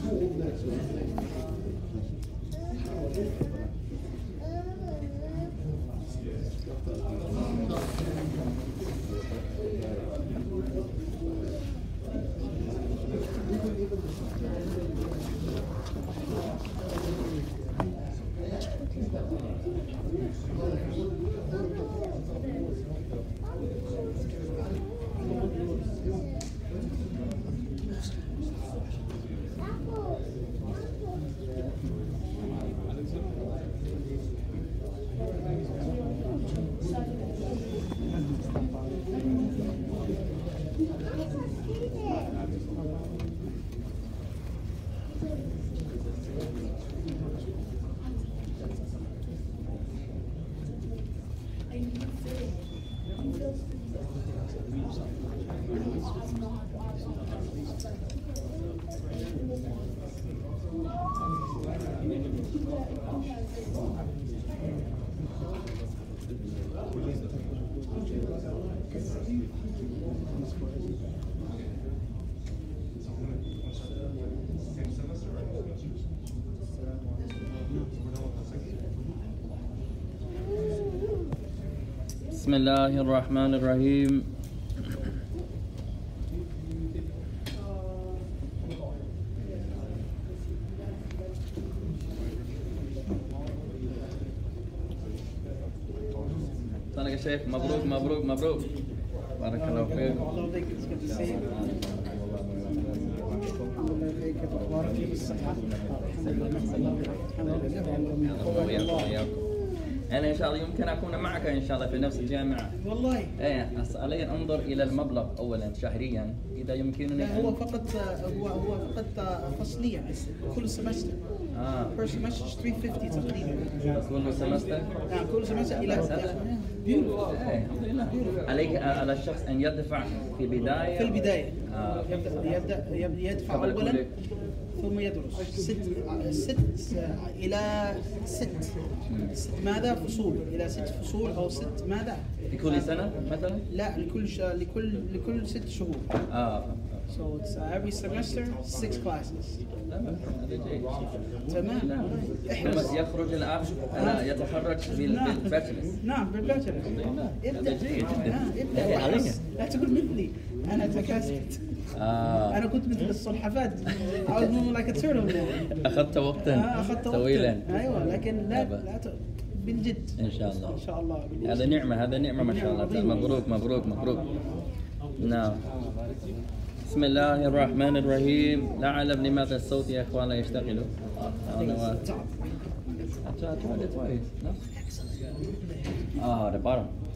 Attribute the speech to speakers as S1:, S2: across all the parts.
S1: Thank you. بسم الله الرحمن الرحيم يا شيخ مبروك مبروك مبروك بارك الله فيك
S2: الله يبارك فيك. الله يبارك فيك أخبارك كيف الصحة؟ الحمد لله
S1: أنا إن شاء الله يمكن أكون معك إن شاء الله في نفس الجامعة.
S2: والله.
S1: إيه علي أنظر إلى المبلغ اولا شهريا إذا يمكنني
S2: لا هو
S1: ان
S2: فقط هو هو فقط فصليا كل سمستر
S1: آه.
S2: Per semester 350 تقريبا.
S1: كل سمستر
S2: نعم كل سمستر إلى
S1: إيه، الحمد لله. عليك على الشخص أن يدفع في البداية.
S2: في البداية.
S1: آه.
S2: يبدأ يبدأ يبدأ يدفع
S1: كل-
S2: ثم يدرس ست ست إلى ست. ست ماذا؟ فصول. إلى ست فصول أو ست ماذا؟
S1: في كل سنة مثلا؟
S2: لا لكل ش... لكل لكل ست شهور.
S1: آه.
S2: So it's uh, every semester six classes. تمام. احرص
S1: يخرج الأب أنا يتخرج بال-
S2: نعم.
S1: بالباتشلرز
S2: نعم. نعم.
S1: إيه، عليك.
S2: واحرص. لا تقول مثلي. أنا تكاسلت
S1: آه.
S2: أنا كنت مثل السلحفاه
S1: اخذت وقتا طويلا
S2: أيوه لكن لا,
S1: لا
S2: ت... بالجد
S1: ان شاء الله
S2: ان شاء الله بالجد.
S1: هذا نعمه هذا نعمه ما شاء الله مبروك مبروك مبروك نعم بسم الله الرحمن الرحيم لا اعلم لماذا الصوت يا اخوانا يشتغل آه the bottom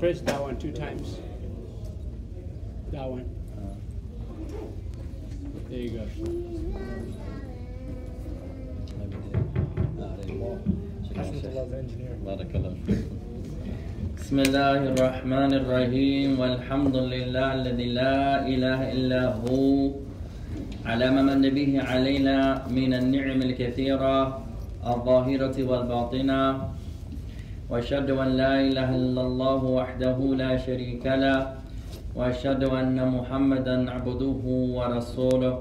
S3: Press that one two times. That one.
S1: Uh,
S3: There you go.
S1: بارك الله بسم الله الرحمن الرحيم والحمد لله الذي لا إله إلا هو على ما من به علينا من النعم الكثيرة الظاهرة والباطنة وأشهد أن لا إله إلا الله وحده لا شريك له وأشهد أن محمدا عبده ورسوله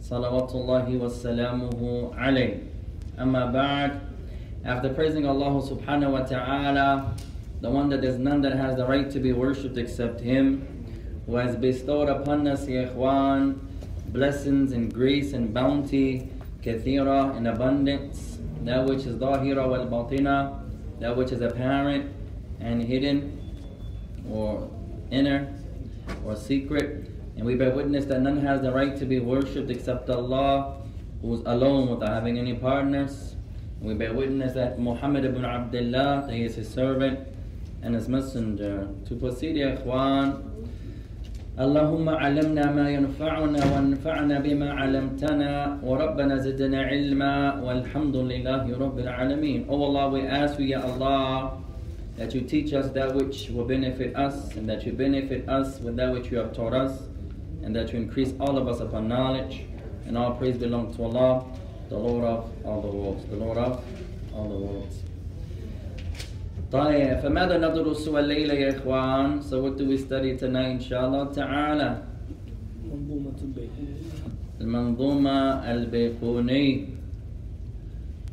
S1: صلوات الله وسلامه عليه. أما بعد After praising Allah subhanahu wa ta'ala, the one that there's none that has the right to be worshipped except Him, who has bestowed upon us, ikhwan, blessings and grace and bounty, kathira and abundance, that which is dhahira wal batina, that which is apparent and hidden, or inner, or secret. And we bear witness that none has the right to be worshipped except Allah, who is alone without having any partners. And We bear witness that Muhammad ibn Abdullah, he is his servant and his messenger. To proceed, ikhwan, اللهم علمنا ما ينفعنا وانفعنا بما علمتنا وربنا زدنا علما والحمد لله رب العالمين. Oh Allah, we ask you, Ya Allah, that you teach us that which will benefit us and that you benefit us with that which you have taught us and that you increase all of us upon knowledge and all praise belongs to Allah. the Lord of all the worlds, the Lord of all the worlds. طيب فماذا ندرس الليلة يا إخوان؟ So what do we study tonight إن شاء الله تعالى؟
S3: منظومة البيت
S1: المنظومة البيقوني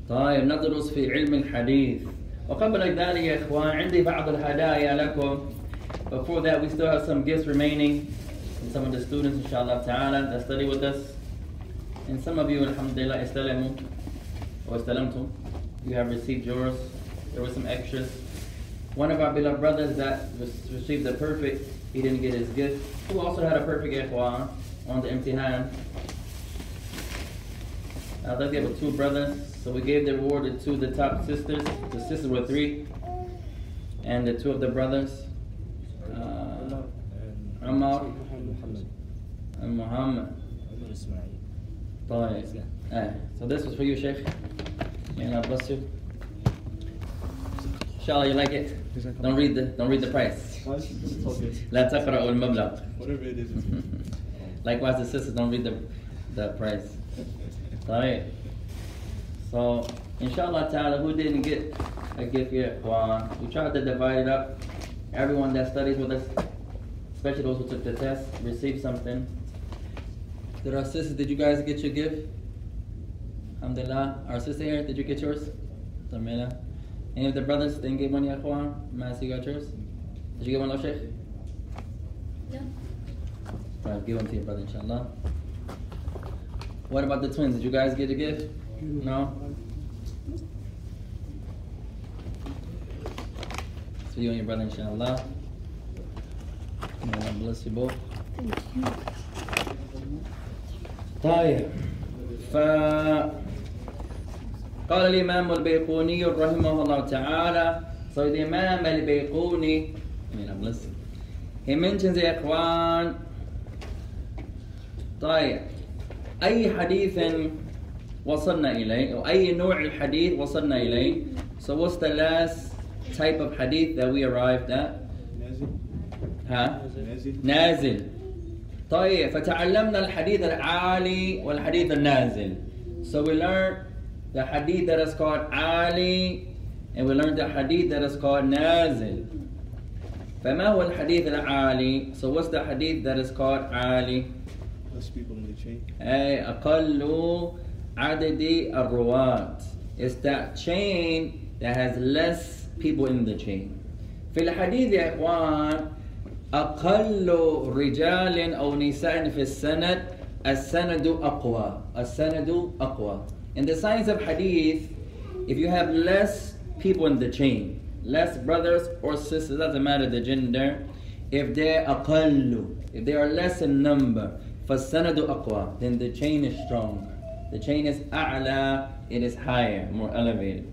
S1: طيب ندرس في علم الحديث وقبل ذلك يا إخوان عندي بعض الهدايا لكم Before that we still have some gifts remaining from some of the students inshallah ta'ala that study with us and some of you alhamdulillah استلموا or استلمتم you have received yours there were some extras one of our beloved brothers that received the perfect, he didn't get his gift, who also had a perfect Ikhwan on the empty hand. I was it two brothers, so we gave the reward to the top sisters. The sisters were three, and the two of the brothers, uh,
S3: Ammar
S1: and Muhammad. Eh, so this was for you, Sheikh. May Allah bless you. Inshallah, you like it. Don't read the don't read the price. لا تقرأوا المبلغ.
S4: Whatever it is.
S1: Likewise, the sisters don't read the the price. Right. So, inshallah ta'ala, who didn't get a gift yet? Well, we tried to divide it up. Everyone that studies with us, especially those who took the test, received something. Did our sisters, did you guys get your gift? Alhamdulillah. Our sister here, did you get yours? Alhamdulillah. Any of the brothers didn't get one yet, Juan? Massey got yours? Did you get one, Sheikh?
S5: No.
S1: Right, give one to your brother, inshallah. What about the twins? Did you guys get a gift? No? It's for you and your brother, inshallah. May Allah bless you both. طيب ف قال الإمام البيقوني رحمه الله تعالى So the Imam al-Bayquni May Allah bless you. He mentions يا إخوان طيب. أي حديث وصلنا إليه؟ أو أي نوع الحديث وصلنا إليه؟ So what's the last type of hadith that we arrived at? ها؟
S4: نازل.
S1: طيب. فتعلمنا الحديث العالي والحديث النازل. So we learned the hadith that is called Ali and we learned the hadith that is called نازل فما هو الحديث العالي? So what's the hadith that is called Ali?
S4: less people in the chain
S1: أي أقل عدد الرواة It's that chain that has less people in the chain في الحديث يا إخوان أقل رجال أو نساء في السند السند أقوى السند أقوى In the science of hadith if you have less people in the chain less brothers or sisters doesn't matter the gender if they're أقل if they are less in number فالسند أقوى then the chain is stronger the chain is أعلى it is higher more elevated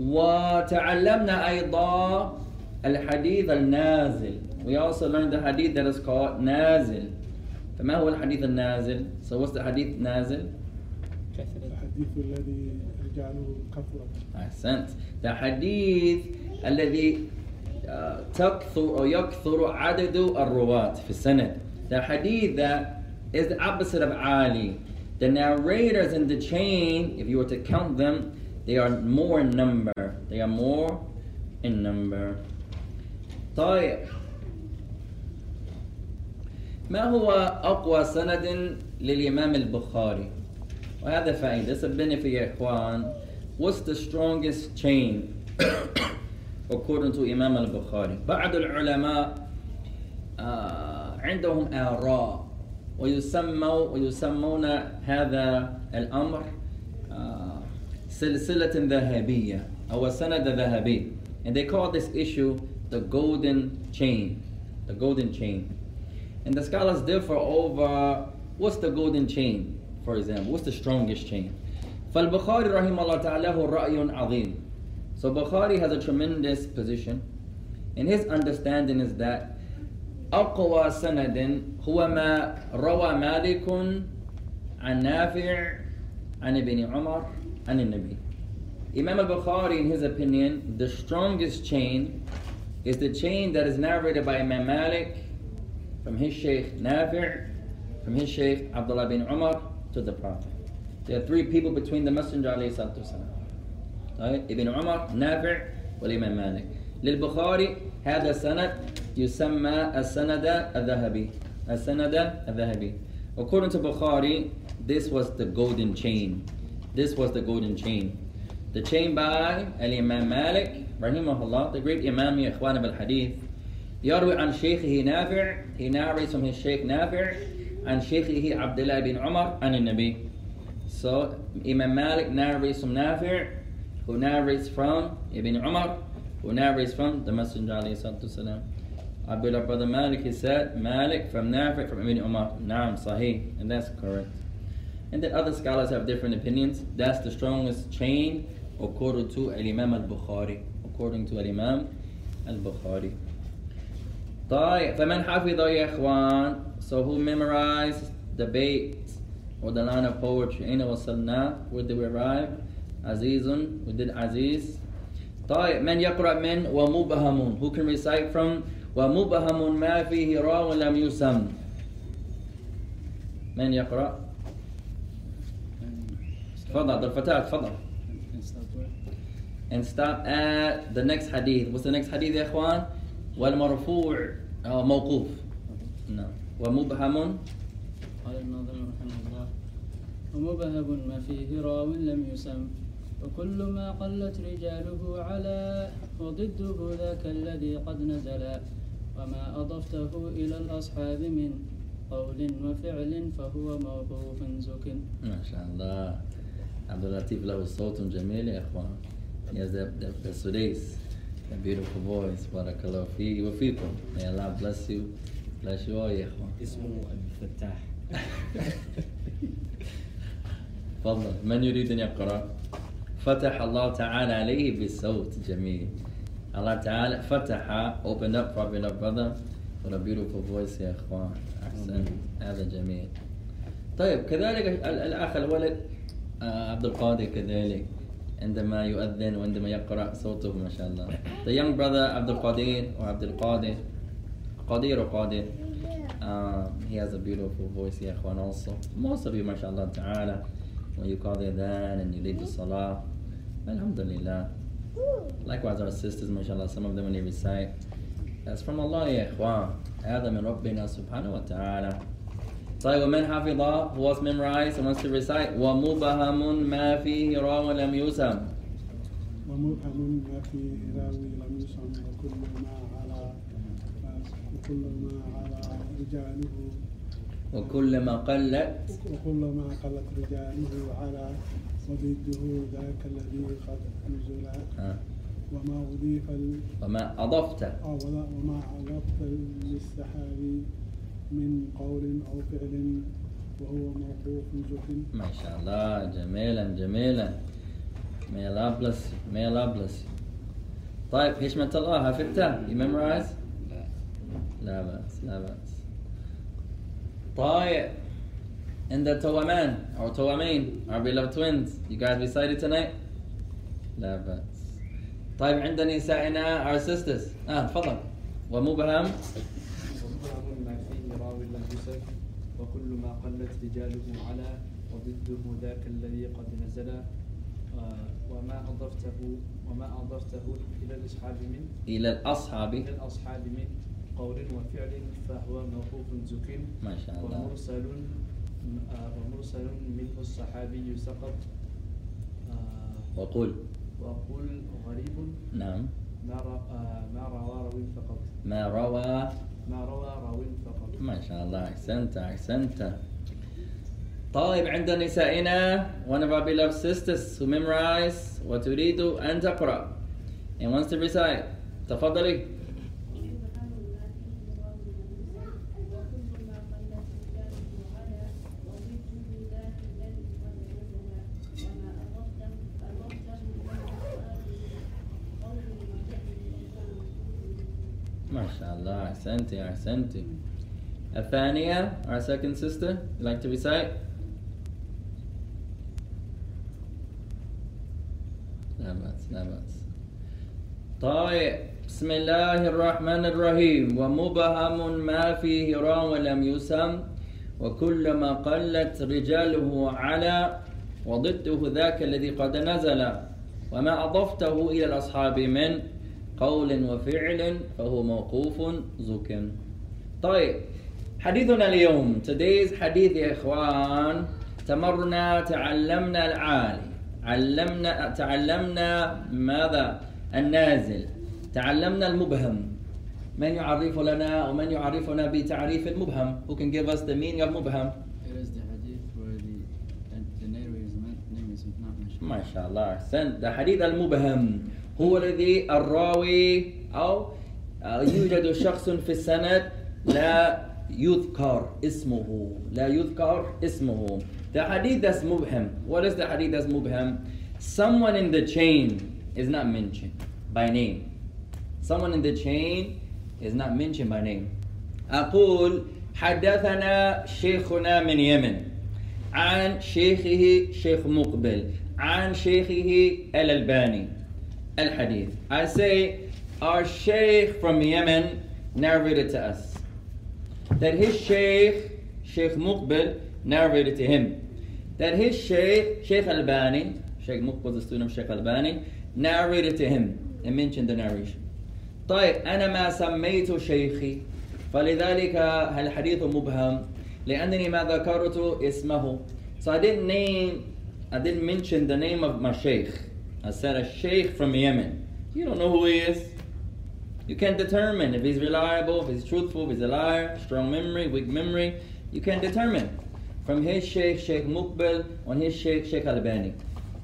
S1: وتعلمنا أيضا الحديث النازل we also learned the hadith that is called نازل فما هو الحديث النازل so what's the hadith نازل
S6: الحديث الذي رجعله كثرة
S1: أحسنت hadith الذي آه، تكثر أو يكثر عدد الرواة في السند the hadith that is the opposite of Ali the narrators in the chain if you were to count them they are more in number they are more in number طيب ما هو أقوى سند للإمام البخاري وهذا فائدة This is a benefit يا إخوان What's the strongest chain according to Imam al-Bukhari بعض العلماء آه، عندهم آراء ويسموا ويسمون هذا الأمر آه، سلسلة ذهبية أو سند ذهبي and they call this issue the golden chain the golden chain and the scholars differ over what's the golden chain for example what's the strongest chain فالبخاري رحمه الله تعالى له رأي عظيم so Bukhari has a tremendous position and his understanding is that أقوى سند هو ما روى مالك عن نافع عن ابن عمر عن النبي Imam al-Bukhari in his opinion the strongest chain is the chain that is narrated by Imam Malik from his Shaykh Nafi' from his Shaykh Abdullah bin Umar to the Prophet There are three people between the Messenger عليه الصلاة والسلام. طيب ابن عمر نافع والإمام مالك. للبخاري هذا السند يسمى السند الذهبي. السند الذهبي. According to Bukhari, this was the golden chain. This was the golden chain. The chain by Al-Imam Malik, rahimahullah, the great Imam يا إخوانا بالحديث. يروي عن شيخه نافع, he narrates from his sheikh نافع, عن شيخه عبد الله بن عمر عن النبي. So Imam Malik narrates from Nafi', who narrates from Ibn Umar, who narrates from the Messenger alayhi salatu wasalam. I believe our brother Malik, he said, Malik from Nafi' from Ibn Umar. Naam, Sahih, and that's correct. And then other scholars have different opinions. That's the strongest chain according to Al-Imam al-Bukhari. According to Al-Imam al-Bukhari. طيب فمن حفظ يا إخوان So who memorized the bait or the line of poetry أين وصلنا Where did we arrive عزيز we did عزيز طيب من يقرأ من ومبهم Who can recite from ومبهم ما فيه را ولم يسم من يقرأ تفضل عبد الفتاح تفضل and stop at the next hadith. What's the next hadith يا إخوان؟ والمرفوع أو موقوف. نعم. ومبهم
S3: قال الناظم رحمه الله ومبهب ما فيه راو لم يسم وكل ما قلت رجاله على وضده ذاك الذي قد نزل وما أضفته إلى الأصحاب من قول وفعل فهو موقوف زك
S1: ما شاء الله. عبد اللطيف له صوت جميل يا إخوان. He has beautiful voice. بارك الله فيه وفيكم. May Allah bless you. Bless you all يا إخوان.
S7: اسمه أبي الفتاح
S1: تفضل من يريد أن يقرأ فتح الله تعالى عليه بالصوت جميل Allah تعالى فتح opened up for our brother with a beautiful voice يا إخوان أحسن هذا جميل طيب كذلك ال- الأخ الولد آه، عبد القادر كذلك عندما يؤذن وعندما يقرأ صوته ما شاء الله The young brother عبد القادر or عبد القادر قدير or قادر um, he has a beautiful voice يا إخوان also most of you ما شاء الله تعالى when you call the adhan and you lead the salah alhamdulillah likewise our sisters ما شاء الله some of them when they recite that's from Allah يا إخوان هذا من ربنا سبحانه وتعالى طيب ومن حفظ who was memorized and wants to recite ومبهم ما فيه را ولم يسم.
S6: ومبهم ما فيه راوي لم يسم. وكل ما على وكل ما على رجاله.
S1: وكل ما قلت.
S6: وكل ما قلت رجاله على وضده ذاك الذي قد نزل.
S1: ها.
S6: وما أضيف
S1: وما أضفت.
S6: وما أضفت للسحاب من قول أو فعل وهو موقوف زح
S1: ما شاء الله جميلا جميلا. ميل ابلس ميل ابلس طيب إيش ما تلقاها حفظتها you memorize لا بأس لا بأس. طيب عند التوامان أو توامين our beloved twins you guys recited tonight لا بأس. طيب عندنا نسائنا our sisters. آه تفضل. ومبهم؟
S7: ما قلت رجاله على وضده ذاك الذي قد نزل آه، وما أضفته وما أضفته إلى الأصحاب من؟
S1: إلى الأصحاب.
S7: إلى الأصحاب من قول وفعل فهو موقوف زك
S1: ما شاء الله.
S7: ومرسل آه، ومرسل منه الصحابي سقط آه،
S1: وقل.
S7: وقل غريب.
S1: نعم.
S7: ما روى راو فقط.
S1: ما روى
S7: ما روى راو فقط.
S1: ما شاء الله أحسنت أحسنت. طيب عند نسائنا one of our beloved sisters who memorize وتريد أن تقرأ and wants to recite تفضلي. الله أحسنتي أحسنتي. الثانية our second sister you like to recite? لا بأس لا بأس طيب بسم الله الرحمن الرحيم. ومبهم ما فيه را ولم يسم. وكل ما قلت رجاله على وضده ذاك الذي قد نزل. وما أضفته إلى الأصحاب من. قول وفعل فهو موقوف زك طيب حديثنا اليوم today's حديث يا إخوان تمرنا تعلمنا العالي علمنا تعلمنا ماذا؟ النازل. تعلمنا المبهم. من يعرف لنا ومن يعرفنا بتعريف المبهم؟ Who can give us the meaning of مبهم. ما شاء الله أحسنت. الحديث المبهم. هو الذي الراوي أو آه، يوجد شخص في السند لا يذكر اسمه لا يذكر اسمه The hadith that's مبهم What is the hadith that's مبهم? Someone in the chain is not mentioned by name Someone in the chain is not mentioned by name أقول حدثنا شيخنا من يمن عن شيخه شيخ مقبل عن شيخه الألباني الحديث I say our sheikh from Yemen narrated to us that his sheikh Sheikh Muqbil narrated to him that his sheikh Sheikh Albani Sheikh Muqbil the student of Sheikh Albani narrated to him and mentioned the narration طيب أنا ما سميت شيخي فلذلك الحديث مبهم لأنني ما ذكرت اسمه So I didn't name, I didn't mention the name of my sheikh. I said a sheikh from Yemen. You don't know who he is. You can't determine if he's reliable, if he's truthful, if he's a liar, strong memory, weak memory. You can't determine from his sheikh, Sheikh Muqbil, on his sheikh, Sheikh Albani.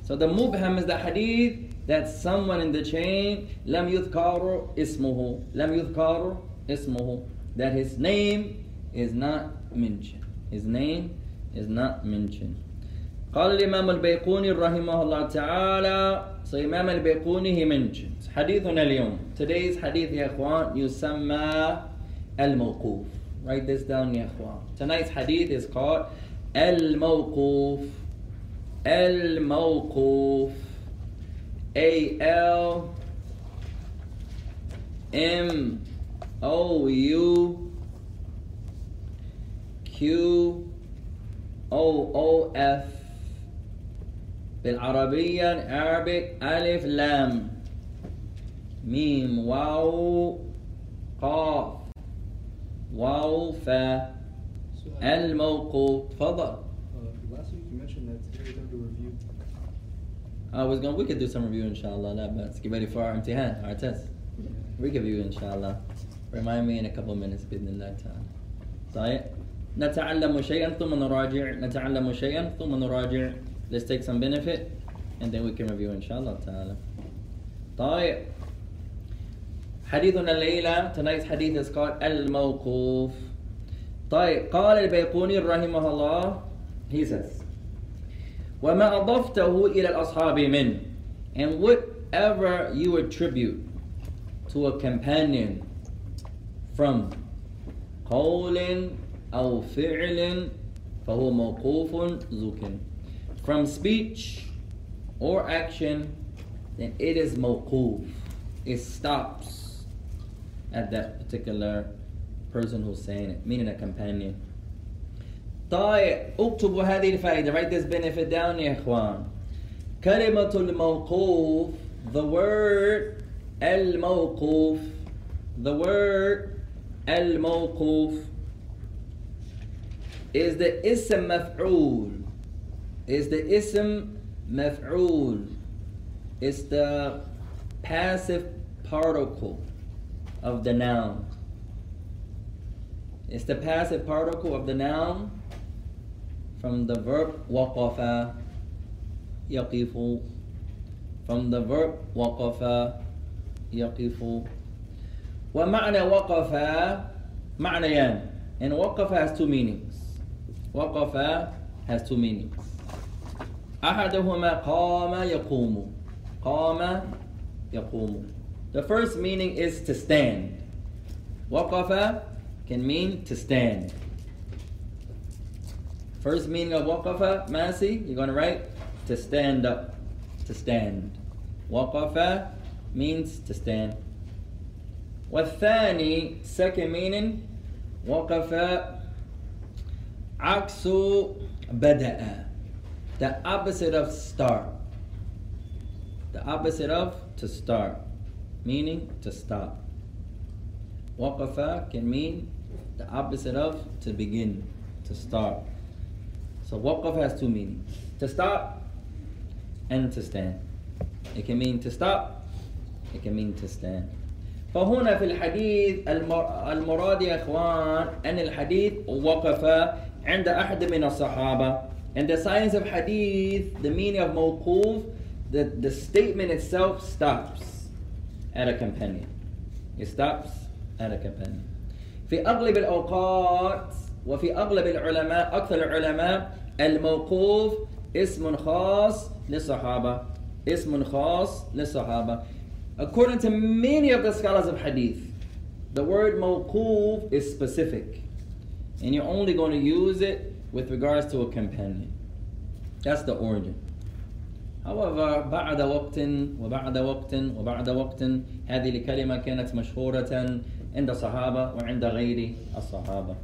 S1: So the mubham is the hadith that someone in the chain, lam yudhkaru ismuhu, lam yudhkaru ismuhu, that his name is not mentioned. His name is not mentioned. قال الإمام البيقوني رحمه الله تعالى So Imam البيقوني he mentions حديثنا اليوم. Today's hadith يا إخوان يسمى الموقوف. Write this down يا إخوان. Tonight's hadith is called الموقوف. الموقوف. A L M O U Q O O F بالعربية Arabic ألف لام ميم واو قاف واو فا الموقوف تفضل
S7: Uh, last week you mentioned that today we're going to do a review.
S1: I was going we could do some review inshallah لا بأس get ready for our امتحان our test we can review inshallah remind me in a couple of minutes بإذن الله تعالى طيب نتعلم شيئا ثم نراجع نتعلم شيئا ثم نراجع let's take some benefit and then we can review inshallah تعالى طيب حديثنا الليلة tonight's hadith is called الموقوف طيب قال البيقوني رحمه الله he says وما أضفته إلى الأصحاب من and whatever you attribute to a companion from قول أو فعل فهو موقوف زك from speech or action then it is موقوف it stops at that particular person who's saying it meaning a companion طيب اكتبوا هذه الفائدة write this benefit down يا إخوان كلمة الموقوف the word الموقوف the word الموقوف is the اسم مفعول is the ism maf'ul. It's the passive particle of the noun. It's the passive particle of the noun from the verb waqafa yaqifu? From the verb waqafa yaqifu. Wa ma'na waqafa ma'nayan and waqafa has two meanings. Waqafa has two meanings. أحدهما قام يقوم قام يقوم the first meaning is to stand وقف can mean to stand First meaning of waqafa, Masi, you're going to write to stand up, to stand. Waqafa means to stand. والثاني, second meaning, waqafa عكس بدأ. The opposite of start. The opposite of to start, meaning to stop. Waqafa can mean the opposite of to begin, to start. So waqaf has two meanings. To stop and to stand. It can mean to stop, it can mean to stand. فهنا في الحديث المر- المراد يا اخوان ان الحديث وقف عند احد من الصحابه. In the science of hadith, the meaning of mawquf, the, the statement itself stops at a companion. It stops at a companion. في أغلب الأوقات وفي أغلب العلماء أكثر العلماء الموقوف اسم خاص للصحابة اسم خاص للصحابة According to many of the scholars of hadith, the word mawquf is specific. And you're only going to use it with regards to a companion. That's the origin. However, بعد وقت وبعد وقت وبعد وقت هذه الكلمة كانت مشهورة عند الصحابة وعند غير الصحابة.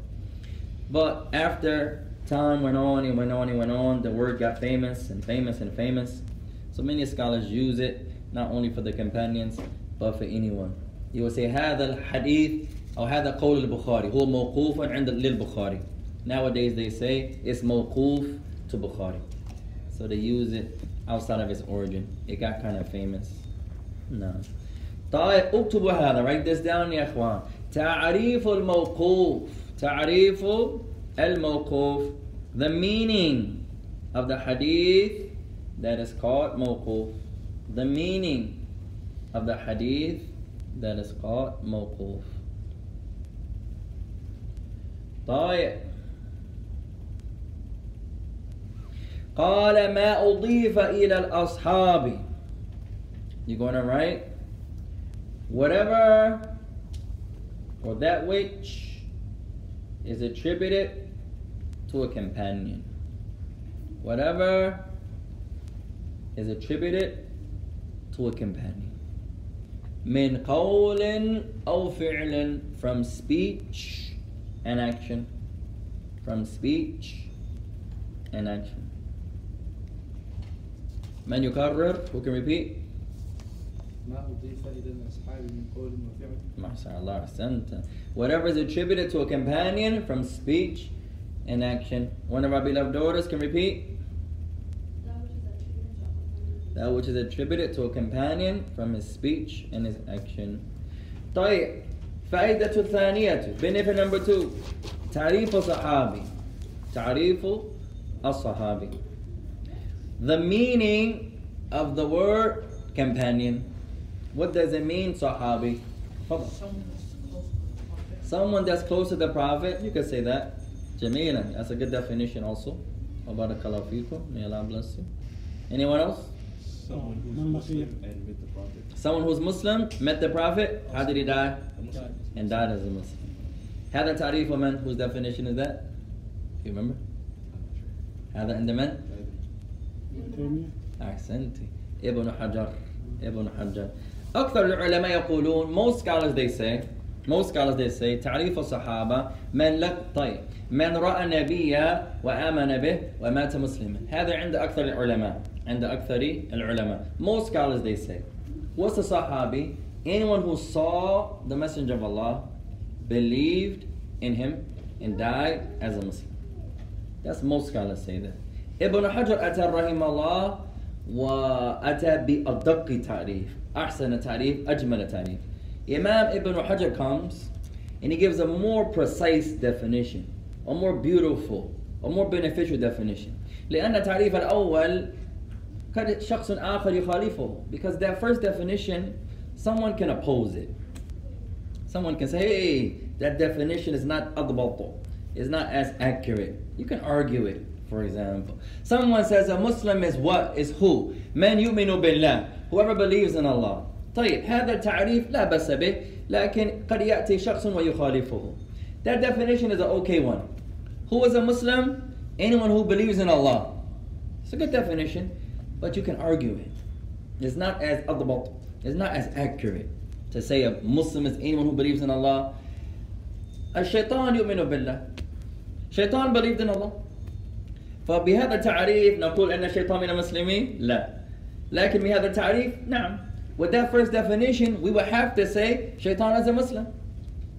S1: But after time went on and went on and went on, the word got famous and famous and famous. So many scholars use it not only for the companions but for anyone. You will say هذا الحديث أو هذا قول البخاري هو موقوف عند للبخاري. Nowadays they say it's mawquf to Bukhari. So they use it outside of its origin. It got kind of famous. No. طيب اكتبوا هذا write this down يا اخوان تعريف الموقوف تعريف الموقوف the meaning of the hadith that is called موقوف the meaning of the hadith that is called موقوف طيب قال ما أضيف إلى الأصحاب You're going to write whatever or that which is attributed to a companion. Whatever is attributed to a companion. من قول أو فعل from speech and action. From speech and action. من يكرر who can repeat
S7: ما أضيف إلى الأصحاب من قول وفعل
S1: MashaAllah, ahsanta. Whatever is attributed to a companion from speech and action. One of our beloved daughters can repeat. That which is attributed to a companion from his speech and his action. طيب فائدة الثانية benefit number two تعريف الصحابي تعريف الصحابي the meaning of the word companion. What does it mean, Sahabi? Someone that's close to the Prophet, you could say that. Jamilan, that's a good definition also. Barakallahu fikum, may Allah bless you. Anyone else?
S4: Someone who's Muslim and met the Prophet.
S1: Someone who's Muslim, met the Prophet, how did he die? And died as a Muslim. How a tarif man, whose definition is that? Do you remember? How in the man?
S6: تيمية
S1: أحسنتي ابن حجر ابن حجر أكثر العلماء يقولون most scholars they say most scholars they say تعريف الصحابة من لك طيب من رأى النبي وآمن به ومات مسلما هذا عند أكثر العلماء عند أكثر العلماء most scholars they say what's a صحابي anyone who saw the messenger of Allah believed in him and died as a Muslim that's most scholars say that. Ibn Hajar أتى رحمه الله وأتى بأدق تعريف أحسن تعريف أجمل تعريف Imam Ibn Hajar comes and he gives a more precise definition a more beautiful a more beneficial definition لأن التعريف الأول قد شخص آخر يخالفه because that first definition someone can oppose it Someone can say, hey, that definition is not adbatu. It's not as accurate. You can argue it, for example. Someone says a Muslim is what? Is who? Man yu'minu billah. Whoever believes in Allah. طيب هذا التعريف لا بأس به لكن قد يأتي شخص ويخالفه. That definition is an okay one. Who is a Muslim? Anyone who believes in Allah. It's a good definition, but you can argue it. It's not as adbat. It's not as accurate to say a Muslim is anyone who believes in Allah. الشيطان يؤمن بالله. Shaitan believed in Allah. فبهذا التعريف نقول أن الشيطان من المسلمين لا لكن بهذا التعريف نعم with that first definition we would have to say shaitan is a Muslim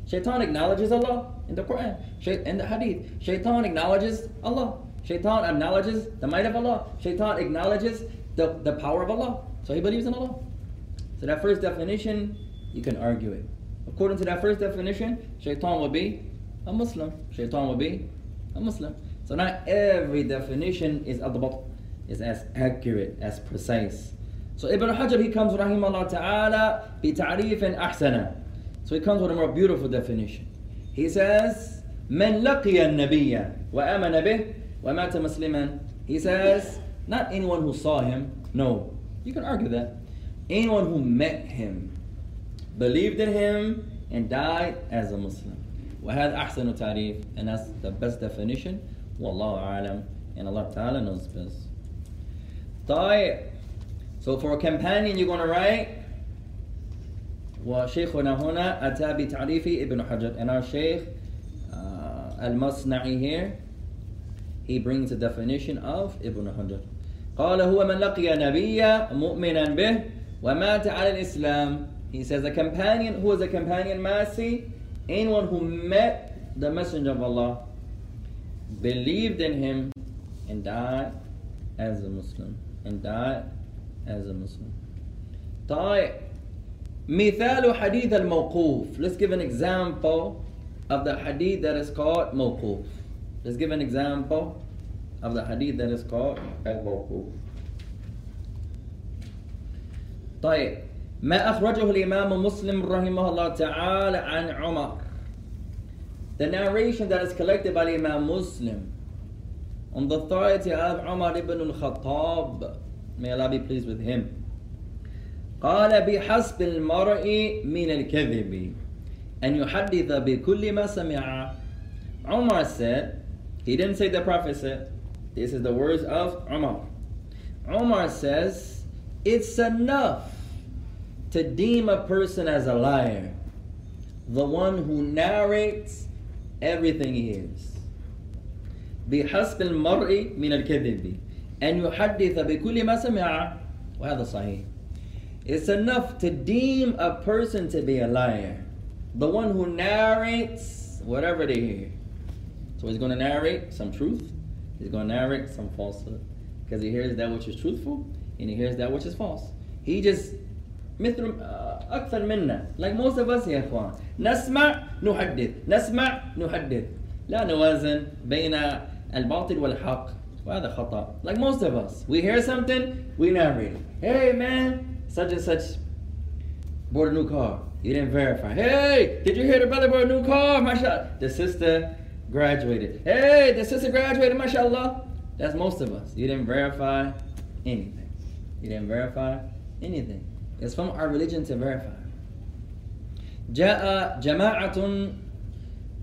S1: shaitan acknowledges Allah in the Quran Shai- in the Hadith shaitan acknowledges Allah shaitan acknowledges the might of Allah shaitan acknowledges the, the power of Allah so he believes in Allah so that first definition you can argue it according to that first definition shaitan will be a Muslim shaitan will be a Muslim so not every definition is adbat, is as accurate, as precise. So Ibn Hajar he comes rahimahullah ta'ala bi ta'rifin ahsana. So he comes with a more beautiful definition. He says, من لقي النبي وآمن به ومات مسلما. He says, not anyone who saw him, no. You can argue that. Anyone who met him, believed in him, and died as a Muslim. وهذا أحسن تعريف and that's the best definition والله أعلم and Allah Ta'ala knows best طيب so for a companion you're going to write وشيخنا هنا أتى بتعريف ابن حجر and our Shaykh uh, المصنعي here he brings the definition of ابن حجر قال هو من لقي نبيا مؤمنا به ومات على الإسلام he says a companion who is a companion Masi anyone who met the messenger of Allah believed in him and died as a Muslim and died as a Muslim طيب مثال حديث الموقوف let's give an example of the hadith that is called موقوف let's give an example of the hadith that is called الموقوف طيب ما أخرجه الإمام مسلم رحمه الله تعالى عن عمر The narration that is collected by the Imam Muslim on the authority of Umar ibn al-Khattab may Allah be pleased with him قال بحسب المرء من الكذب أن يحدث بكل ما سمع Umar said he didn't say the Prophet said this is the words of Umar Umar says it's enough to deem a person as a liar the one who narrates everything he hears بحسب المرء من الكذب أن يحدث بكل ما سمع وهذا صحيح It's enough to deem a person to be a liar the one who narrates whatever they hear so he's going to narrate some truth he's going to narrate some falsehood because he hears that which is truthful and he hears that which is false he just مثل أكثر منا like most of us يا إخوان نسمع نحدث نسمع نحدث لا نوازن بين الباطل والحق وهذا خطأ like most of us we hear something we narrate it hey man such and such bought a new car you didn't verify hey did you hear the brother bought a new car mashallah the sister graduated hey the sister graduated mashallah that's most of us you didn't verify anything you didn't verify anything it's from our religion to verify. جاء جماعة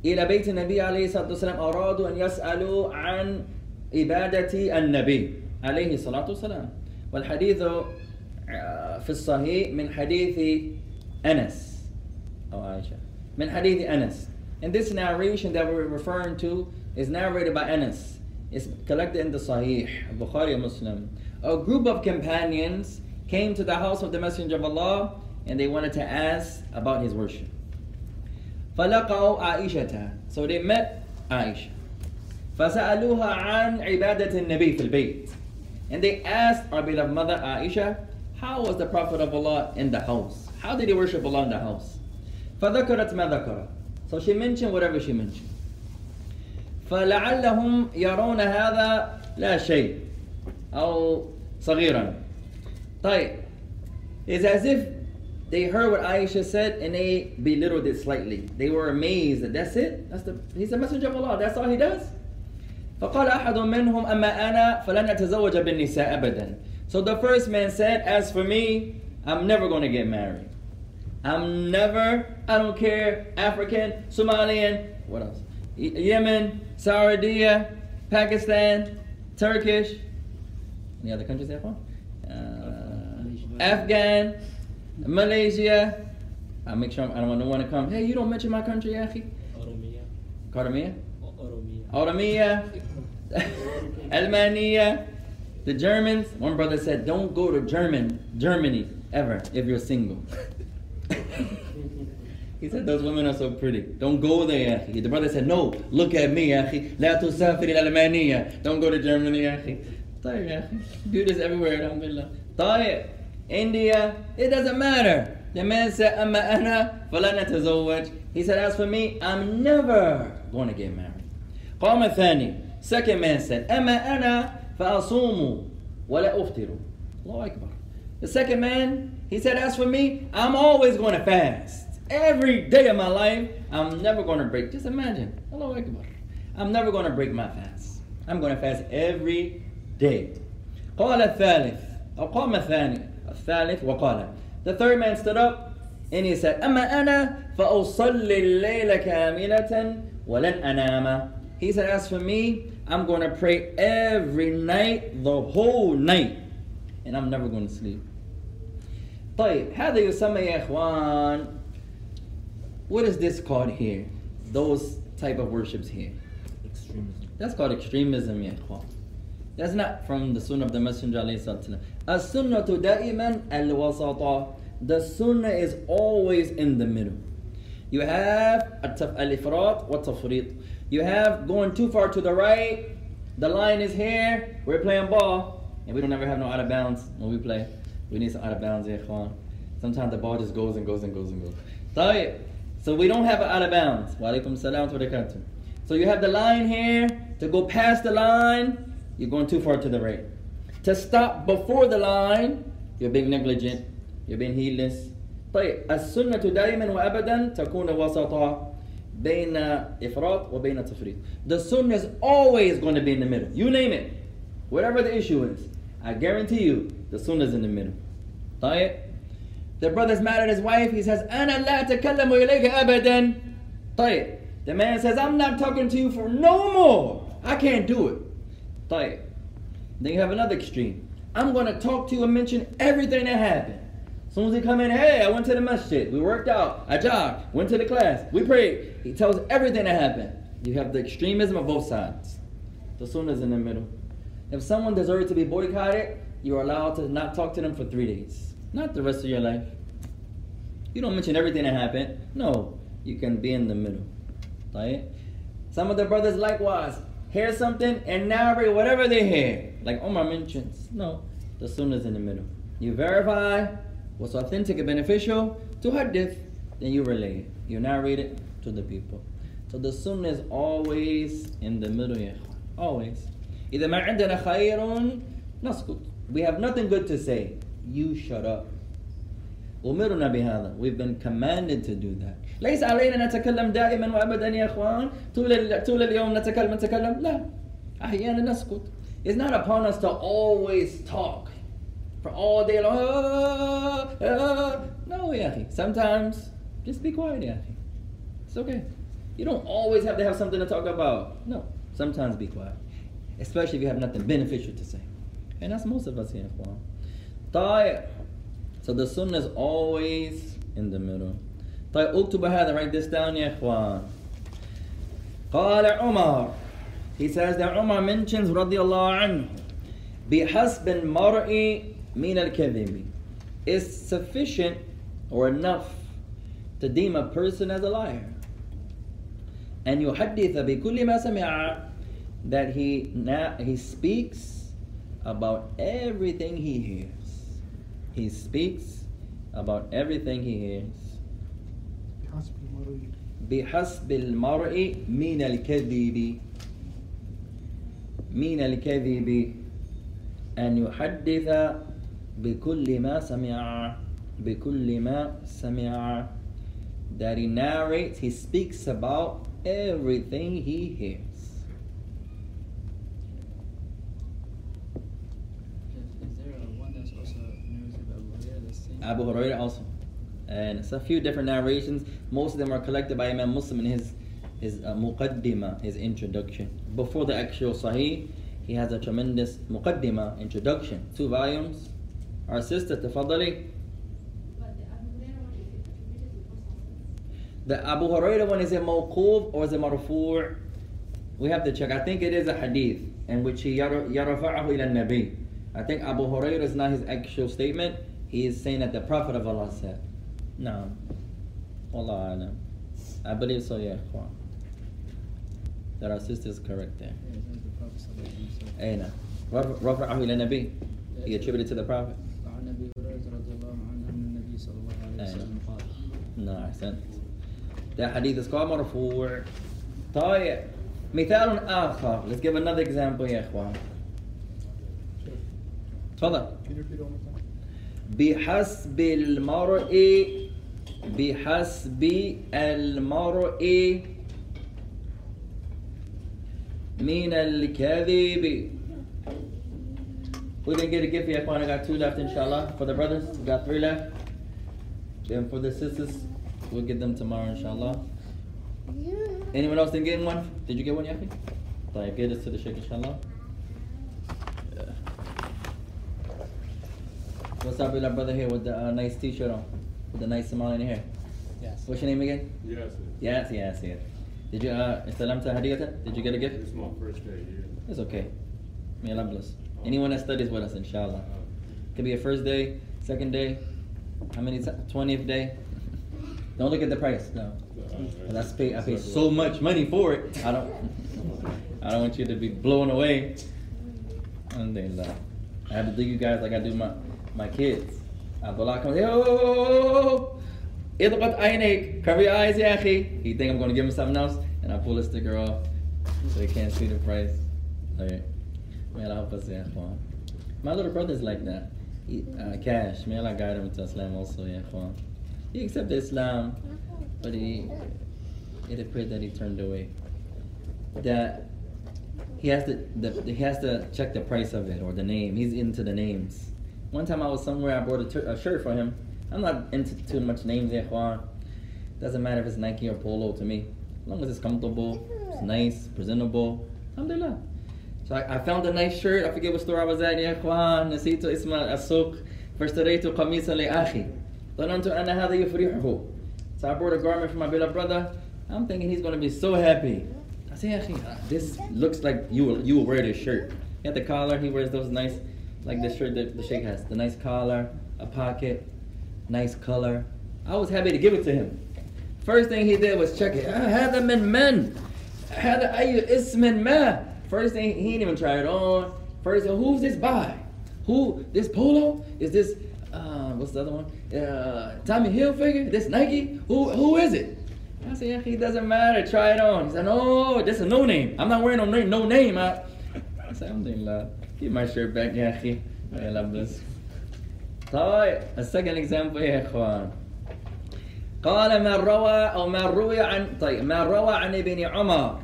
S1: إلى بيت النبي عليه الصلاة والسلام أرادوا أن يسألوا عن عبادة النبي عليه الصلاة والسلام والحديث في الصحيح من حديث أنس أو عائشة من حديث أنس And this narration that we're referring to is narrated by Anas. It's collected in the Sahih, Bukhari and Muslim. A group of companions came to the house of the Messenger of Allah and they wanted to ask about his worship. فلقوا عائشة So they met Aisha. فسألوها عن عبادة النبي في البيت. And they asked our beloved mother Aisha, how was the Prophet of Allah in the house? How did he worship Allah in the house? فذكرت ما ذكر. So she mentioned whatever she mentioned. فلعلهم يرون هذا لا شيء أو صغيرا طيب it's as if they heard what Aisha said and they belittled it slightly. They were amazed that that's it. That's the he's a messenger of Allah. That's all he does. فقال أحد منهم أما أنا فلن أتزوج بالنساء أبدا. So the first man said, as for me, I'm never going to get married. I'm never, I don't care, African, Somalian, what else? Yemen, Saudi, Pakistan, Turkish. Any other countries there? Uh, Afghan, Malaysia. I make sure I'm, I do not want no one to come. Hey, you don't mention my country, Afi.
S8: Oromia.
S1: Karmia.
S8: Oromia.
S1: Oromia. Almania. The Germans. One brother said, "Don't go to German Germany ever if you're single." He said, those women are so pretty. Don't go there, The brother said, no, look at me, akhi. Don't go to Germany, akhi. Tayyib, Beauty is everywhere, alhamdulillah. India, it doesn't matter. The man said, أما أنا فلا نتزوج. He said, as for me, I'm never going to get married. قام الثاني. Second man said, أما أنا فأصوم ولا أفطر. الله أكبر. The second man, he said, as for me, I'm always going to fast. Every day of my life, I'm never going to break. Just imagine. Allah Akbar. I'm never going to break my fast. I'm going to fast every day. قال الثالث أو قام الثاني الثالث وقال The third man stood up and he said أما أنا فأصلي الليل كاملة ولن أنام He said as for me I'm going to pray every night the whole night and I'm never going to sleep طيب هذا يسمى يا إخوان What is this called here? Those type of worships here.
S4: Extremism.
S1: That's called extremism, ya ikhwan. That's not from the sunnah of the Messenger alayhi salatu As-sunnatu da'iman al-wasata. The sunnah is always in the middle. You have al-ifrat wa tafrit. You have going too far to the right. The line is here. We're playing ball. And we don't ever have no out of bounds when we play. We need some out of bounds, ya ikhwan. Sometimes the ball just goes and goes and goes and goes. طيب. So we don't have an out of bounds. Wa alaikum salam wa barakatuh. So you have the line here. To go past the line, you're going too far to the right. To stop before the line, you're being negligent. You're being heedless. طيب السنة دائما وأبدا تكون وسطا بين إفراط وبين تفريط. The sunnah is always going to be in the middle. You name it. Whatever the issue is. I guarantee you, the sunnah is in the middle. طيب the brother's mad at his wife. He says, أنا لا أتكلم إليك أبدا. طيب. The man says, I'm not talking to you for no more. I can't do it. طيب. then you have another extreme. I'm going to talk to you and mention everything that happened. As soon as he come in, hey, I went to the masjid. We worked out. I jogged. Went to the class. We prayed. He tells everything that happened. You have the extremism of both sides. The sunnah's in the middle. If someone deserves to be boycotted, you're allowed to not talk to them for three days. Not the rest of your life. You don't mention everything that happened. No, you can be in the middle. Right? Some of the brothers likewise hear something and narrate whatever they hear Like Omar mentions. No, the sunnah's in the middle. You verify what's authentic and beneficial to hadith, then you relay it. You narrate it to the people. So the sunnah is always in the middle, ya ikhwan. Always. إذا ما عندنا خير نسكت. We have nothing good to say you shut up. أمرنا بهذا. We've been commanded to do that. ليس علينا نتكلم دائما وأبدا يا إخوان. طول طول اليوم نتكلم نتكلم. لا. أحيانا نسكت. It's not upon us to always talk for all day long. Ah, ah. No, يا أخي. Sometimes just be quiet, يا أخي. It's okay. You don't always have to have something to talk about. No. Sometimes be quiet. Especially if you have nothing beneficial to say. And that's most of us here, إخوان. طيب so the sunnah is always in the middle طيب اكتب هذا write this down يا إخوان قال عمر he says that Umar mentions رضي الله عنه بحسب المرء من الكذب is sufficient or enough to deem a person as a liar and يحدث بكل ما سمع that he he speaks about everything he hears he speaks about everything he hears.
S6: بحسب المرء
S1: بحسب المرء من الكذب من الكذب أن يحدث بكل ما سمع بكل ما سمع that he narrates, he speaks about everything he hears.
S3: Is there a one that's also knows about Hurairah that's saying?
S1: Abu Hurairah also. And it's a few different narrations. Most of them are collected by Imam Muslim in his his uh, muqaddimah, his introduction. before the actual Sahih, he has a tremendous muqaddimah, introduction, two volumes. Our sister Tafadali. The Abu Huraira one is a mawquf or is a marfu'? We have to check. I think it is a hadith in which he yarafa'ahu ila nabi. I think Abu Huraira is not his actual statement. He is saying that the Prophet of Allah said. No. Allah I believe so, yeah. that our sister is correct there.
S3: Yeah, the Prophet
S1: Ayna. Rafa'ahu Nabi. He attributed to the Prophet.
S3: Ayna.
S1: No, That hadith is called Marfu'. Mithalun Akha. let's give another example here, يا إخوان تفضل بحسب المرء بحسب المرء min al-kadhib. We're going get a gift here. I got two left, inshallah. For the brothers, we got three left. Then for the sisters, we'll get them tomorrow, inshallah. Yeah. Anyone else didn't get one? Did you get one, Yafi? Like, get us to the sheikh, inshallah. Yeah. What's up with our brother here with the uh, nice t-shirt on? With the nice Somali in here?
S8: Yes.
S1: What's your name again?
S9: Yes.
S1: Yes, yes, yes. Did you, uh, Hadiyata? Did you get a gift?
S9: it's my first day here.
S1: It's okay. May Allah bless. Anyone that studies with us, inshallah. Could be a first day, second day, how many 20th day. Don't look at the price, no. Well, That's pay, I pay so much money for it. I don't, I don't want you to be blown away. Alhamdulillah. I have to do you guys like I do my, my kids. Abdullah comes, yo, you think I'm going to give him something else? And I pull the sticker off so he can't see the price. Okay. Man, I hope I My little brother's like that. He, uh, cash. Man, I guide him to Islam also. Yeah, he accepted Islam, but he it appeared that he turned away. That he has to the, he has to check the price of it or the name. He's into the names. One time I was somewhere, I bought a shirt for him I'm not into too much names, ya ikhwan. Doesn't matter if it's Nike or Polo to me. As long as it's comfortable, it's nice, presentable. Alhamdulillah. So I, I found a nice shirt. I forget what store I was at. يا إخوان نسيت اسم السوق فاشتريت قميصا لأخي ظننت أن هذا يفرحه. So I brought a garment for my beloved brother. I'm thinking he's going to be so happy. I say, "Akhi, uh, this looks like you will, you will wear this shirt. He had the collar. He wears those nice, like this shirt that the sheikh has. The nice collar, a pocket, nice color. I was happy to give it to him. First thing he did was check it. Ah, hada min men. Hada ayu ismin man. First thing, he didn't even try it on. First thing, who's this by? Who, this Polo? Is this, uh, what's the other one? Uh, Tommy Hilfiger? This Nike? Who, who is it? I said, yeah, he doesn't matter. Try it on. He said, no, this is no name. I'm not wearing no name. No name. I, I said, Alhamdulillah. Give my shirt back, Yahi. I love this. طيب, second example يا إخوان. قال ما روى أو ما روي عن طيب ما روى عن ابن عمر.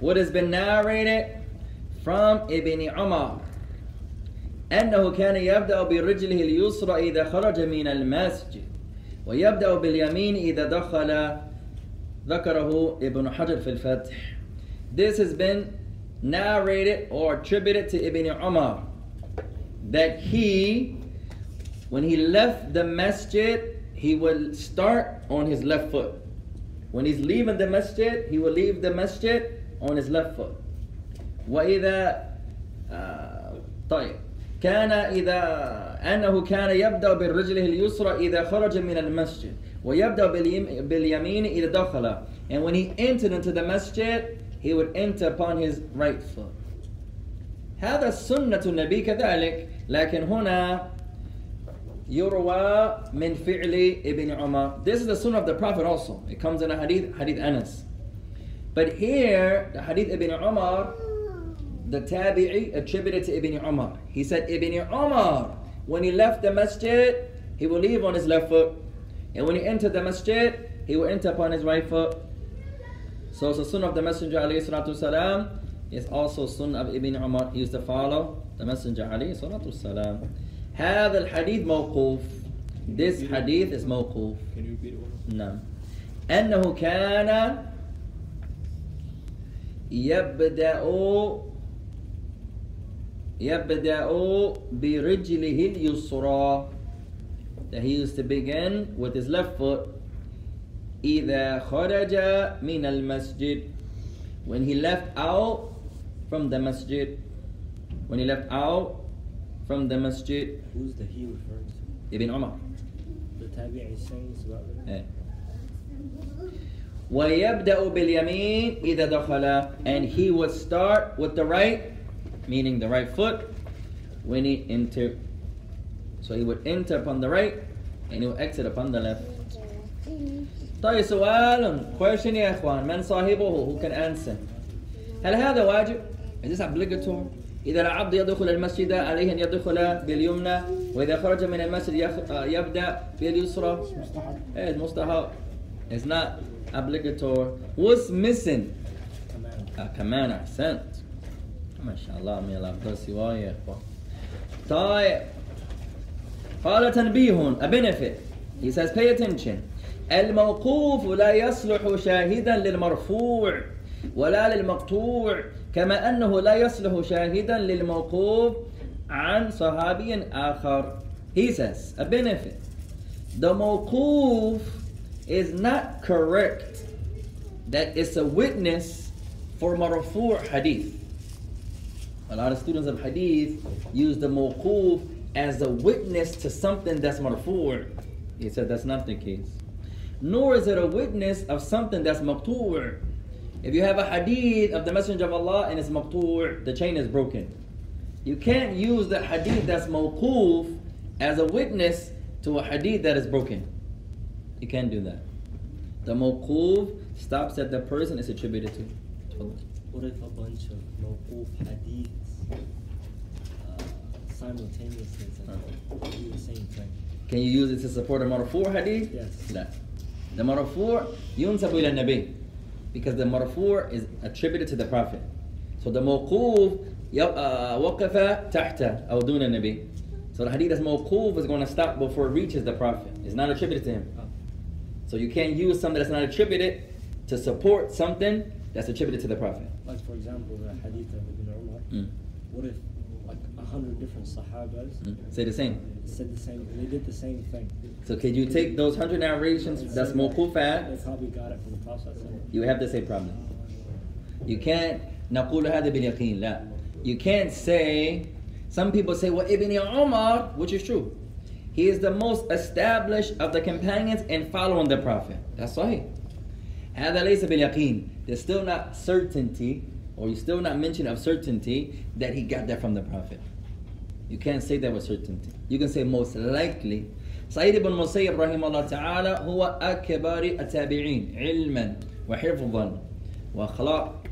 S1: What has been narrated from ابن عمر. أنه كان يبدأ برجله اليسرى إذا خرج من المسجد ويبدأ باليمين إذا دخل ذكره ابن حجر في الفتح. This has been narrated or attributed to Ibn Umar that he when he left the masjid he would start on his left foot. When he's leaving the masjid, he will leave the masjid on his left foot. وإذا آه طيب كان إذا أنه كان يبدأ بالرجل اليسرى إذا خرج من المسجد ويبدأ باليم- باليمين إذا دخل and when he entered into the masjid he would enter upon his right foot هذا سنة النبي كذلك لكن هنا يروى من فعل ابن عمر This is the sunnah of the Prophet also. It comes in a hadith, hadith Anas. But here, the hadith Ibn Umar, the tabi'i attributed to Ibn Umar. He said, Ibn Umar, when he left the masjid, he will leave on his left foot. And when he entered the masjid, he will enter upon his right foot. So it's the sunnah of the Messenger alayhi salatu salam. It's also sunnah of Ibn Umar. He used to follow the Messenger alayhi salatu salam. هذا الحديث موقوف. This hadith is موقوف.
S4: Can you repeat it one more
S1: نعم أنه كان يبدأ يبدأ برجله اليسرى that he used to begin with his left foot إذا خرج من المسجد when he left out from the masjid when he left out from the masjid
S8: Who's the he referring to?
S1: Ibn Umar.
S8: The tabi'i is saying this about it?
S1: Eh. ويبدأ باليمين إذا دخل and he would start with the right meaning the right foot when he entered so he would enter upon the right and he would exit upon the left طيب سؤال question يا إخوان من صاحبه who can answer هل هذا واجب is this obligatory إذا العبد يدخل المسجد عليه أن يدخل باليمنى وإذا خرج من المسجد يبدأ باليسرى
S6: مستحب
S1: it's mustahab. It's not obligatory. What's missing? A command accent. ما شاء الله من الله يفضل سواه يا اخوان. طيب. قال تنبيه a benefit. He says pay attention. الموقوف لا يصلح شاهدا للمرفوع ولا للمقطوع كما أنه لا يصلح شاهدا للموقوف عن صحابي آخر. He says a benefit. The mawquf is not correct that it's a witness for marfu' hadith. A lot of students of hadith use the mawquf as a witness to something that's marfu'. He said that's not the case. Nor is it a witness of something that's maqtu'. If you have a hadith of the Messenger of Allah and it's maqtu', the chain is broken. You can't use the hadith that's mawquf as a witness to a hadith that is broken. You can't do that. The mawquf stops at the person it's attributed to.
S8: What if a bunch of mawquf hadiths uh, simultaneously? Like the same saying,
S1: Can you use it to support a marfu' hadith?
S8: Yes.
S1: No. The marfu' yunsabu ila nabi because the marfu' is attributed to the Prophet. So the mawquf, uh, waqafa tahta, aw duna nabi. So the hadith that's mawquf is going to stop before it reaches the Prophet. It's not attributed to him. So you can't use something that's not attributed to support something that's attributed to the Prophet.
S8: Like for example, the hadith of Ibn Umar,
S1: mm.
S8: what if hundred different sahabas
S1: Mm. Say the same.
S8: said the same, they did the same thing?
S1: So could you take those hundred narrations that's
S8: They
S1: mawqufat
S8: probably got it from the Prophet.
S1: you have the same problem. You can't نقول هذا باليقين لا. You can't say some people say well Ibn Umar which is true. He is the most established of the companions in following the Prophet. That's right. هذا ليس باليقين. There's still not certainty or you still not mention of certainty that he got that from the Prophet. You can't say that with certainty. You can say most likely. سعيد بن مسيب رحمه الله تعالى هو أكبر التابعين علما وحفظا وأخلاق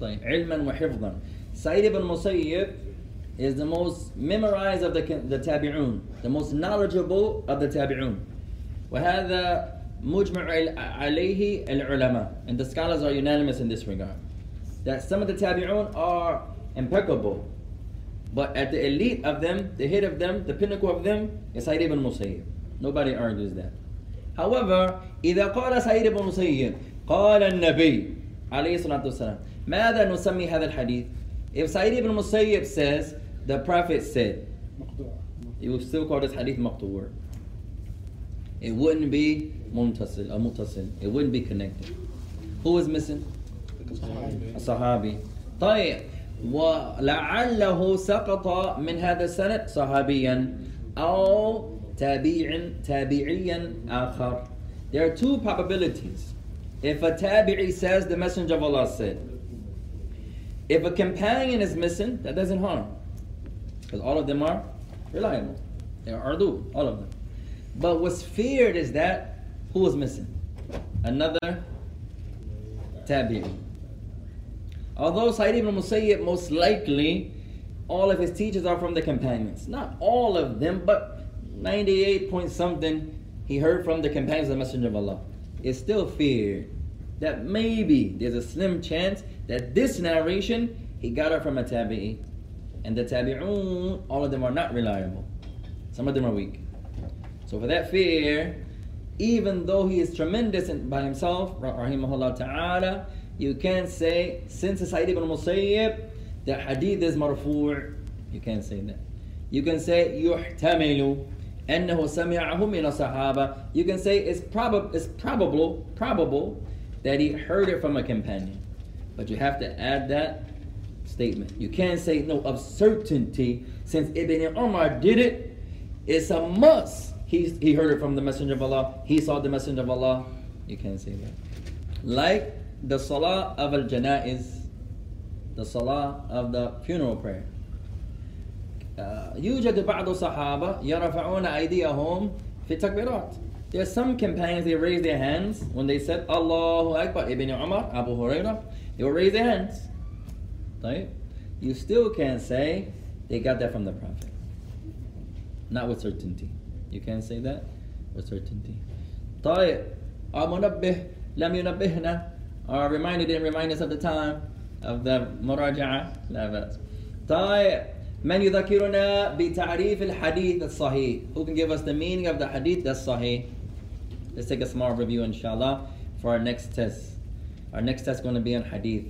S1: طيب علما وحفظا Sa'id بن Musayyib is the most memorized of the, the tabi'un, the most knowledgeable of the tabi'un. وهذا مجمع عليه العلماء. And the scholars are unanimous in this regard. That some of the tabi'un are impeccable. but at the elite of them, the head of them, the pinnacle of them is Sa'id ibn Musayyib. Nobody argues that. However, إذا قال سعيد بن مسيب قال النبي عليه الصلاة والسلام ماذا نسمي هذا الحديث? If Sa'id ibn Musayyib says the Prophet said,
S6: مقطوع
S1: you will still call this hadith maqtur. It wouldn't be muntasil or mutasil. It wouldn't be connected. Who is missing?
S6: صحابي.
S1: الصحابي طيب ولعله سقط من هذا السند صحابيا أو تابع تابعيا آخر There are two probabilities. If a tabi'i says the Messenger of Allah said, if a companion is missing, that doesn't harm. Because all of them are reliable. They are ardu, all of them. But what's feared is that who is missing? Another tabi'i. Although Sa'id ibn Musayyib most likely all of his teachers are from the companions. Not all of them, but 98 point something he heard from the companions of the Messenger of Allah. It's still feared that maybe there's a slim chance that this narration he got it from a tabi'i. And the tabi'un, all of them are not reliable. Some of them are weak. So for that fear, even though he is tremendous by himself, rahimahullah ta'ala, you can't say, since it's Sa'id ibn Musayyib, the hadith is marfu'. You can't say that. You can say, يحتمل أنه سمعه من الصحابة. You can say it's, prob- it's probable, probable that he heard it from a companion. But you have to add that statement. You can't say no of certainty since Ibn Umar did it. It's a must. He, he heard it from the Messenger of Allah. He saw the Messenger of Allah. You can't say that. Like the Salah of al Janaiz, the Salah of the funeral prayer. Uh, يوجد بعض الصحابة يرفعون أيديهم في التكبيرات. There are some companions they raise their hands when they said Allahu Akbar. Ibn Umar, Abu Hurairah, they will raise their hands. Right? You still can't say they got that from the Prophet. Not with certainty. You can't say that with certainty. طيب our منبه لم ينبهنا our reminder didn't remind us of the time of the مراجعة لا بأس طيب من يذكرنا بتعريف الحديث الصحيح who can give us the meaning of the hadith that's sahih let's take a small review inshallah for our next test our next test is going to be on hadith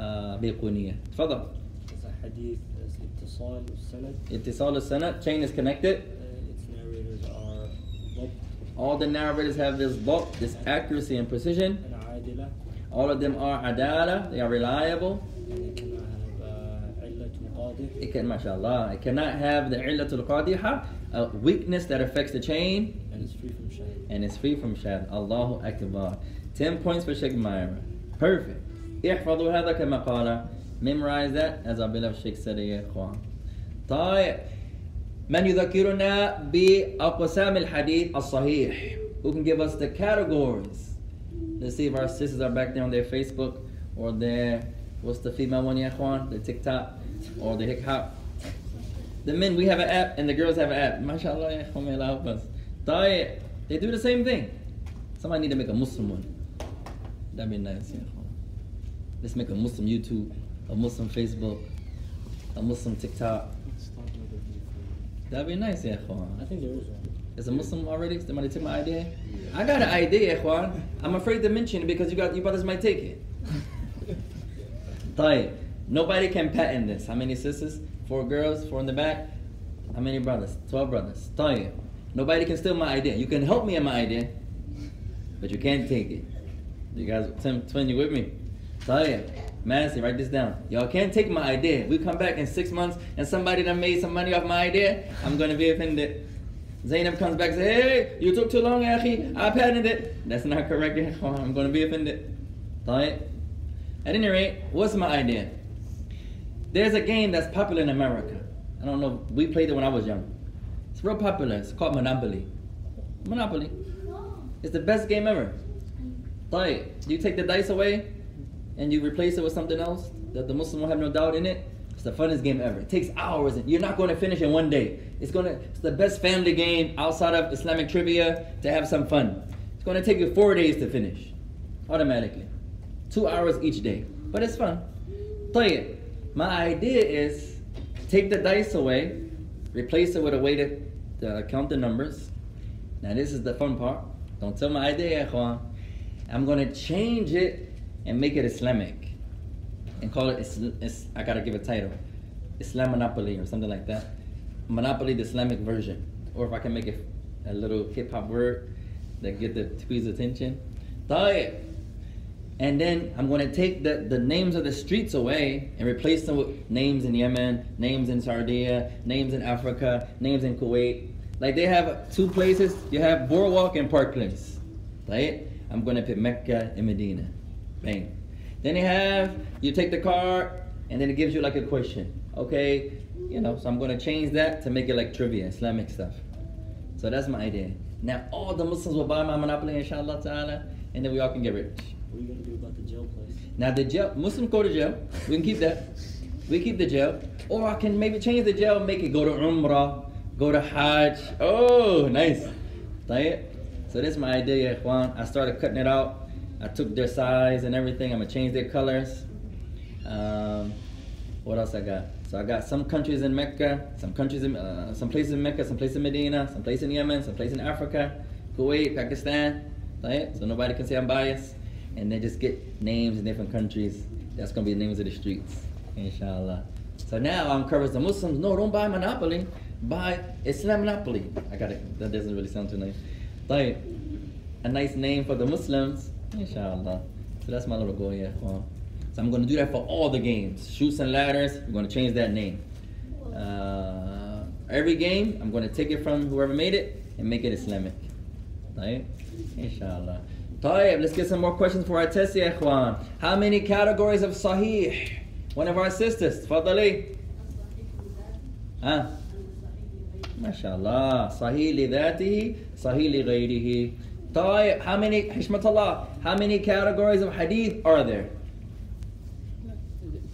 S1: uh, بيقونية تفضل
S8: It's a hadith, it's اتصال والسند.
S1: اتصال السند chain is connected
S8: Uh, its narrators are ضبط
S1: all the narrators have this bulk, this accuracy and precision
S8: and عادلة
S1: all of them are adala they are reliable
S8: and it cannot have uh, علة قادح
S1: it can mashallah it cannot have the illatul qadiha a weakness that affects the chain
S8: and it's free from shade.
S1: and it's free from shad Allahu Akbar 10 points for Sheikh Myra perfect احفظوا هذا كما قال memorize that as our beloved Sheikh said يا إخوان طيب من يذكرنا بأقسام الحديث الصحيح who can give us the categories Let's see if our sisters are back there on their Facebook or their, what's the female one, Yaquan? The TikTok or the Hip Hop. The men, we have an app and the girls have an app. MashaAllah, Yaquan, help us. Diet. They do the same thing. Somebody need to make a Muslim one. That'd be nice, yeah. Let's make a Muslim YouTube, a Muslim Facebook, a Muslim TikTok. That'd be nice, yeah.
S8: I think there is one
S1: as a Muslim already? Somebody take my idea? I got an idea, Juan. I'm afraid to mention it because you got your brothers might take it. Tayyip. Nobody can patent this. How many sisters? Four girls, four in the back. How many brothers? Twelve brothers. Tayyip. Nobody can steal my idea. You can help me in my idea, but you can't take it. You guys, Tim, twin, you with me? Tayyip. Madison, write this down. Y'all can't take my idea. We come back in six months and somebody that made some money off my idea, I'm gonna be offended. Zainab comes back and says, hey, you took too long, Achi. I patented it. That's not correct. Oh, I'm going to be offended. Right? At any rate, what's my idea? There's a game that's popular in America. I don't know. We played it when I was young. It's real popular. It's called Monopoly. Monopoly. It's the best game ever. Right? You take the dice away and you replace it with something else that the Muslim will have no doubt in it. It's the funnest game ever. It takes hours, and you're not going to finish in one day. It's going to. It's the best family game outside of Islamic trivia to have some fun. It's going to take you four days to finish, automatically, two hours each day. But it's fun. Play it. My idea is take the dice away, replace it with a way to uh, count the numbers. Now this is the fun part. Don't tell my idea, Juan. I'm gonna change it and make it Islamic and call it, it's, it's, I gotta give a title, Islam Monopoly or something like that. Monopoly, the Islamic version. Or if I can make it a little hip hop word that get the squeeze attention. Tayyip. And then I'm going to take the, the names of the streets away and replace them with names in Yemen, names in Sardinia, names in Africa, names in Kuwait. Like they have two places. You have Boardwalk and Parklands. Place. Right? I'm going to put Mecca and Medina. Bang. Then you have, you take the card, and then it gives you like a question. Okay, you know, so I'm gonna change that to make it like trivia, Islamic stuff. So that's my idea. Now all the Muslims will buy my monopoly, inshallah ta'ala, and then we all can get rich.
S8: What are you gonna do about the jail place?
S1: Now the jail, Muslims go to jail. We can keep that. we keep the jail. Or I can maybe change the jail, make it go to Umrah, go to Hajj. Oh, nice. So that's my idea, Juan. I started cutting it out. I took their size and everything. I'm gonna change their colors. Um, what else I got? So I got some countries in Mecca, some countries in, uh, some places in Mecca, some places in Medina, some places in Yemen, some places in Africa, Kuwait, Pakistan, right? So nobody can say I'm biased. And they just get names in different countries. That's gonna be the names of the streets, inshallah. So now I'm covering the Muslims, no, don't buy Monopoly, buy Islam Monopoly. I got it, that doesn't really sound too nice. Like, a nice name for the Muslims Inshallah. So that's my little goal, yeah. Well, so I'm going to do that for all the games. Chutes and ladders, we're going to change that name. Uh, every game, I'm going to take it from whoever made it and make it Islamic. Right? Inshallah. طيب, let's get some more questions for our test, ya ikhwan. How many categories of sahih? One of our sisters, تفضلي. ها؟ ما sahih li صحيح sahih li لغيره طيب how many حشمة الله how many categories of hadith are there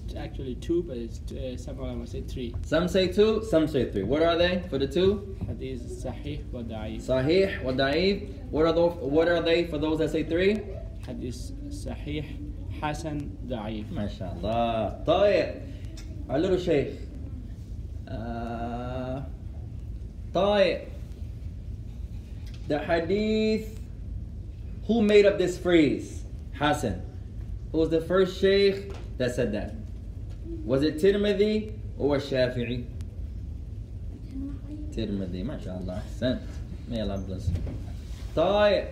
S3: It's actually two, but it's uh, some ulama say three.
S1: some say two some say three what are they for the two
S3: Hadith sahih wa da'if.
S1: صحيح وضعيف what are those what are they for those that say three
S3: Hadith sahih, hasan, da'if.
S1: ما شاء الله طيب our little sheikh uh, طيب the hadith who made up this phrase Hassan who was the first sheikh that said that was it Tirmidhi or Shafi'i Tirmidhi ما شاء الله أحسنت may Allah bless you طيب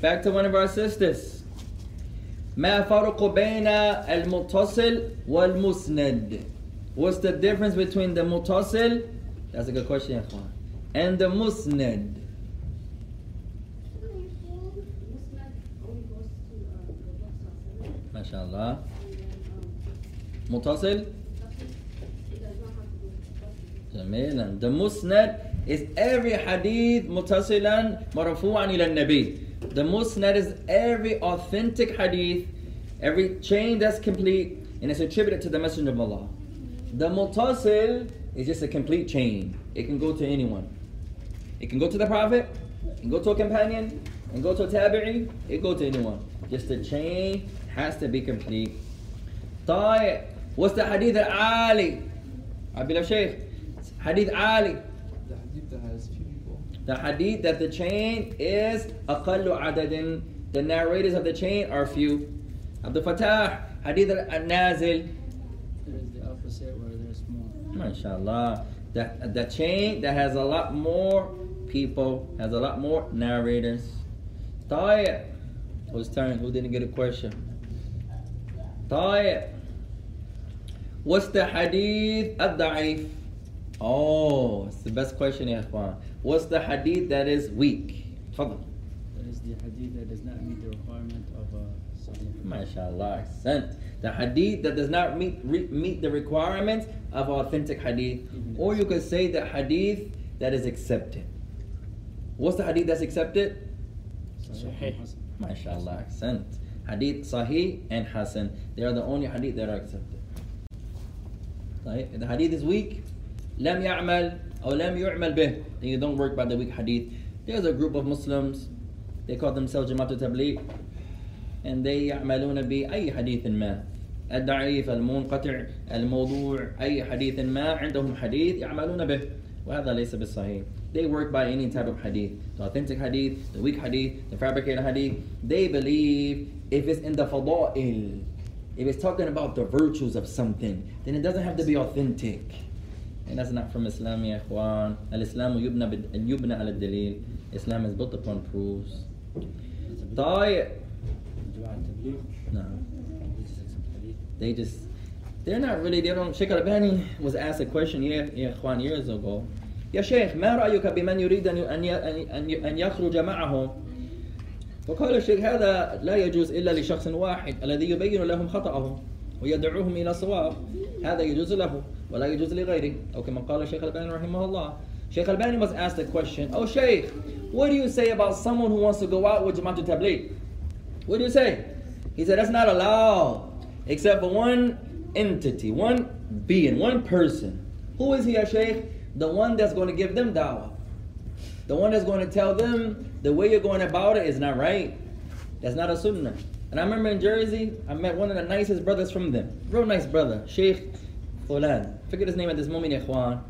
S1: back to one of our sisters ما فرق بين المتصل والمسند What's the difference between the متصل That's a good question يا اخوان and the musnad شاء الله متصل جميلا the musnad is every hadith متصلا مرفوعا إلى النبي the musnad is every authentic hadith every chain that's complete and it's attributed to the messenger of Allah the mutasil is just a complete chain it can go to anyone it can go to the prophet it can go to a companion and go to a tabi'i it can go to anyone just the chain has to be complete طيب what's the hadith al-Ali Abil Sheikh hadith Ali
S7: The hadith that has few people.
S1: the hadith that the chain is أقل عدد the narrators of the chain are few Abdul Fattah hadith al-Nazil
S3: There is the opposite where there's more.
S1: MashaAllah. The, the chain that has a lot more people, has a lot more narrators. طيب. Whose turn? Who didn't get a question? طيب. What's the hadith ad-da'if? Oh, it's the best question, ya ikhwan. What's the hadith that is weak? تفضل.
S3: There is the hadith that does not meet the requirement of a sahih.
S1: MashaAllah. Sent. The hadith that does not meet re, meet the requirements of authentic hadith. Or you could say the hadith that is accepted. What's the hadith that's accepted?
S3: Sahih.
S1: MashaAllah. Sent. Hadith Sahih and Hasan. They are the only hadith that are accepted. Right? If the hadith is weak, لم يعمل أو لم يعمل به. Then you don't work by the weak hadith. There's a group of Muslims. They call themselves Jamaat al-Tabliq. and they يعملون بأي حديث ما الضعيف المنقطع الموضوع أي حديث ما عندهم حديث يعملون به وهذا ليس بالصحيح they work by any type of hadith the authentic hadith the weak hadith the fabricated hadith they believe if it's in the fada'il if it's talking about the virtues of something then it doesn't have to be authentic and that's not from Islam يا إخوان الإسلام يبنى بد- يبنى على الدليل Islam is built upon proofs طيب
S8: Jama'at Tabligh,
S1: no
S8: they just accept hadith.
S1: they just they're not really they don't Sheikh Al-Albani was asked a question year yeah Ikhwan years ago يا شيخ ما رأيك بمن يريد أن أن أن أن يخرج معهم فقال الشيخ هذا لا يجوز إلا لشخص واحد الذي يبين لهم خطأهم ويدعوهم إلى صواب هذا يجوز له ولا يجوز لغيره أو كما قال الشيخ الباني رحمه الله Sheikh Al-Bani was asked a question Oh Sheikh what do you say about someone who wants to go out with Jamaat Tabligh what do you say he said that's not allowed except for one entity one being one person who is he ya Sheikh the one that's going to give them dawah the one that's going to tell them the way you're going about it is not right. That's not a sunnah. And I remember in Jersey, I met one of the nicest brothers from them. Real nice brother, Sheikh Fulan. Forget his name at this moment, ya ikhwan.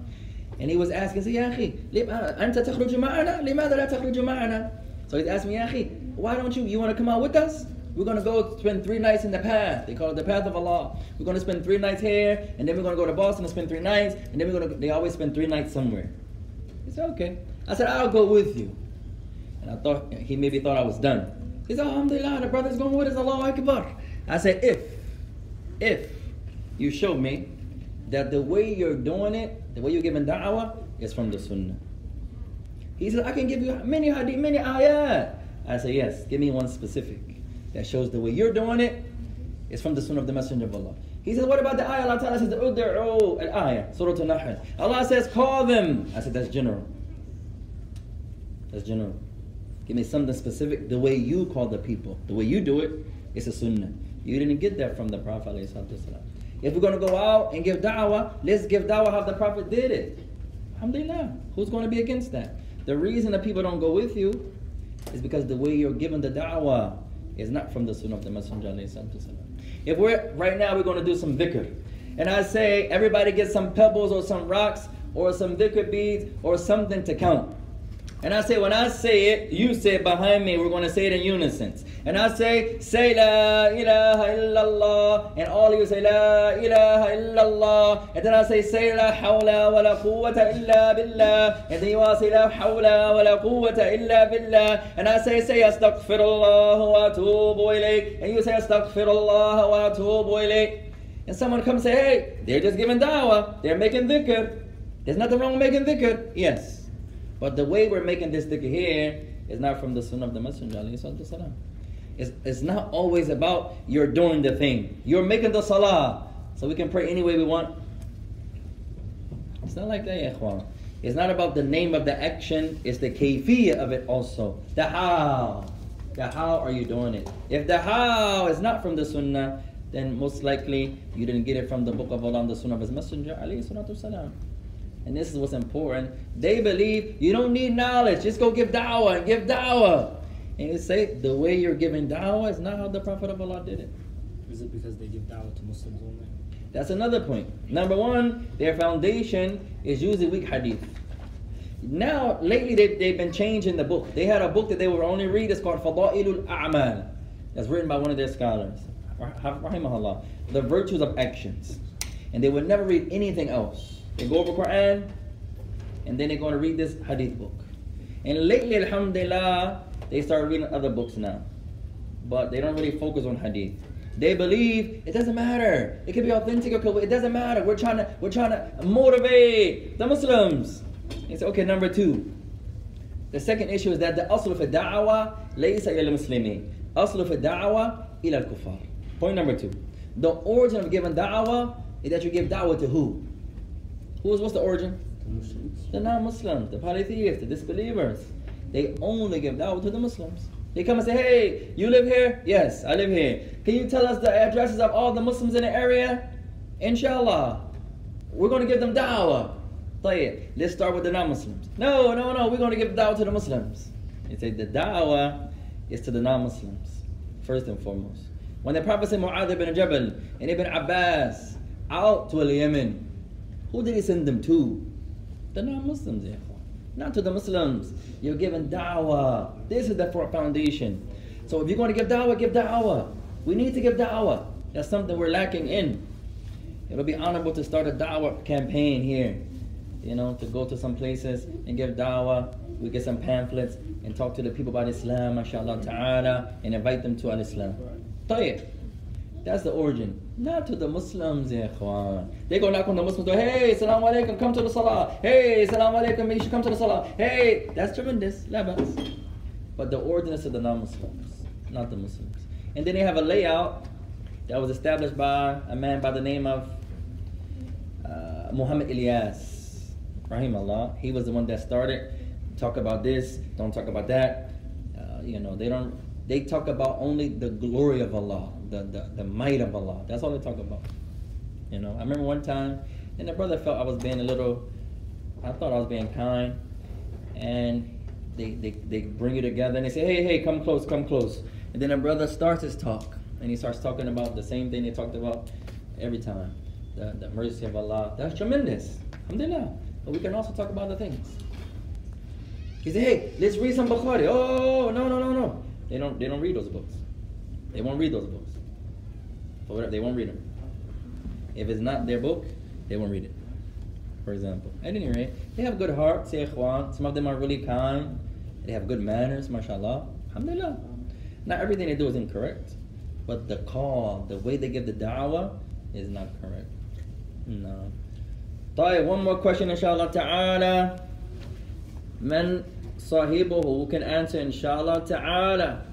S1: And he was asking, say, يا أخي, ليه- أنت تخرج معنا؟ لماذا لا تخرج معنا? So he's asking me, يا أخي, why don't you, you want to come out with us? We're going to go spend three nights in the path. They call it the path of Allah. We're going to spend three nights here, and then we're going to go to Boston and spend three nights, and then we're going to, they always spend three nights somewhere. He said, okay. I said, I'll go with you. And I thought, he maybe thought I was done. He said, Alhamdulillah, the brother's going with us, Allahu Akbar. I said, if. if you show me that the way you're doing it, the way you're giving da'wah, is from the sunnah. He said, I can give you many hadith, many ayat. I say, yes, give me one specific that shows the way you're doing it is from the sunnah of the Messenger of Allah. He said, what about the ayah? Allah Ta'ala says, Udu'u al-ayah, Surah Al-Nahl. Allah says, call them. I said, that's general. That's general. Give me something specific. The way you call the people, the way you do it, it's a sunnah. You didn't get that from the Prophet. If we're going to go out and give da'wah, let's give da'wah how the Prophet did it. Alhamdulillah. Who's going to be against that? The reason that people don't go with you is because the way you're giving the da'wah is not from the sunnah of the Messenger. If we're right now we're going to do some dhikr, and I say everybody get some pebbles or some rocks or some dhikr beads or something to count. And I say, when I say it, you say it behind me. We're going to say it in unison. And I say, say La ilaha illallah. And all of you say La ilaha illallah. And then I say, say La hawla wa la quwwata illa billah. And then you all say La hawla wa la quwwata illa billah. And I say, say astaghfirullah wa atubu ilayk. And you say astaghfirullah wa atubu ilayk. And someone comes say, hey, they're just giving da'wah. They're making dhikr. There's nothing wrong with making dhikr. Yes. But the way we're making this dhikr here is not from the sunnah of the Messenger. It's, it's not always about you're doing the thing. You're making the salah. So we can pray any way we want. It's not like that, ikhwan. It's not about the name of the action, it's the kayfiyah of it also. The how. The how are you doing it? If the how is not from the sunnah, then most likely you didn't get it from the book of Allah and the sunnah of his messenger, alayhi salatu salam. And this is what's important. They believe you don't need knowledge. Just go give da'wah and give da'wah. And you say the way you're giving da'wah is not how the Prophet of Allah did it.
S8: Is it because they give da'wah to Muslims only?
S1: That's another point. Number one, their foundation is usually weak hadith. Now, lately they've, they've been changing the book. They had a book that they would only read. It's called Fada'ilul A'mal. That's written by one of their scholars. Rahimahullah. The virtues of actions. And they would never read anything else. They go over Quran, and then they're going to read this hadith book. And lately, alhamdulillah, they start reading other books now. But they don't really focus on hadith. They believe it doesn't matter. It can be authentic or it doesn't matter. We're trying to we're trying to motivate the Muslims. It's okay. Number two. The second issue is that the asl fi da'wa laysa ila muslimin. Asl fi da'wa ila al-kuffar. Point number two. The origin of giving da'wa is that you give da'wa to who? Who's what's the origin?
S8: The Muslims.
S1: The non-Muslims, the polytheists, the disbelievers. They only give da'wah to the Muslims. They come and say, hey, you live here? Yes, I live here. Can you tell us the addresses of all the Muslims in the area? Inshallah. We're going to give them da'wah. Play Let's start with the non-Muslims. No, no, no. We're going to give da'wah to the Muslims. They say the da'wah is to the non-Muslims, first and foremost. When the Prophet said Mu'adh ibn Jabal and Ibn Abbas out to Yemen, who did he send them to? The non-Muslims, Therefore, Not to the Muslims. You're giving da'wah. This is the foundation. So if you're going to give da'wah, give da'wah. We need to give da'wah. That's something we're lacking in. It'll be honorable to start a da'wah campaign here. You know, to go to some places and give da'wah. We get some pamphlets and talk to the people about Islam, mashallah ta'ala, and invite them to al-Islam. Tayyip. That's the origin. Not to the Muslims, ikhwan. They go knock on the Muslims door, hey, salam alaikum, come to the salah. Hey, salam alaikum, you should come to the salah. Hey, that's tremendous, labas. But the origin is to the non-Muslims, not the Muslims. And then they have a layout that was established by a man by the name of uh, Muhammad Ilyas, Allah. He was the one that started. Talk about this, don't talk about that. Uh, you know, they don't. They talk about only the glory of Allah the, the, the might of Allah. That's all they talk about. You know, I remember one time, and the brother felt I was being a little, I thought I was being kind, and they, they, they bring you together and they say, hey, hey, come close, come close. And then the brother starts his talk, and he starts talking about the same thing they talked about every time the, the mercy of Allah. That's tremendous. Alhamdulillah. But we can also talk about other things. He said, hey, let's read some Bukhari. Oh, no, no, no, no. They don't, they don't read those books. They won't read those books. For whatever, they won't read them. If it's not their book, they won't read it. For example. At any rate, they have good hearts, say ikhwan. Some of them are really kind. They have good manners, mashallah. Alhamdulillah. Not everything they do is incorrect. But the call, the way they give the da'wah, is not correct. No. طيب, one more question inshallah ta'ala. من صاحبه who can answer inshallah ta'ala.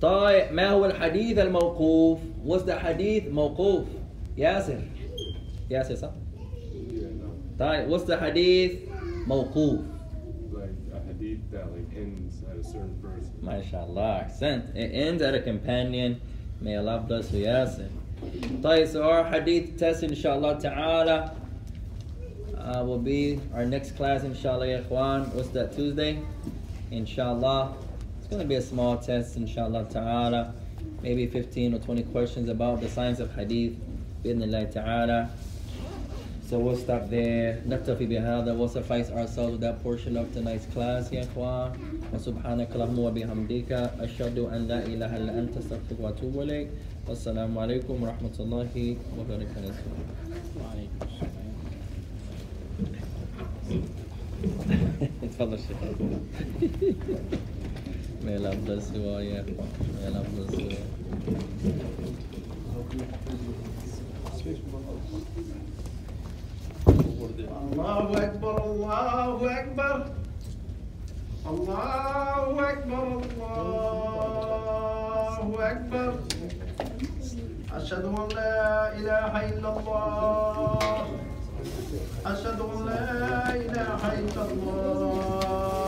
S1: طيب ما hadith al mawquf. what's the حديث موقوف ياسر ياسر sir. طيب what's the hadith موقوف
S9: like a certain person.
S1: Ends at a companion. May Allah bless you, Yasin. طيب, so our hadith test, inshallah ta'ala, uh, will be our next class, inshallah, ya. What's that, Tuesday? Inshallah. It's going to be a small test, inshallah ta'ala. Maybe 15 or 20 questions about the science of hadith. Bidnillah ta'ala. So we'll stop there. نكتفي بهذا. We'll suffice ourselves with that portion of tonight's class, يا إخوان. وسبحانك اللهم وبحمدك أشهد أن لا إله إلا أنت أستغفرك وأتوب إليك. والسلام عليكم ورحمة الله وبركاته. تفضل شيخ. ما يلعب سوا يا اخوان ما يلعب سوا
S2: الله أكبر الله أكبر. الله أكبر الله أكبر. أشهد أن لا إله إلا الله. أشهد أن لا إله إلا الله.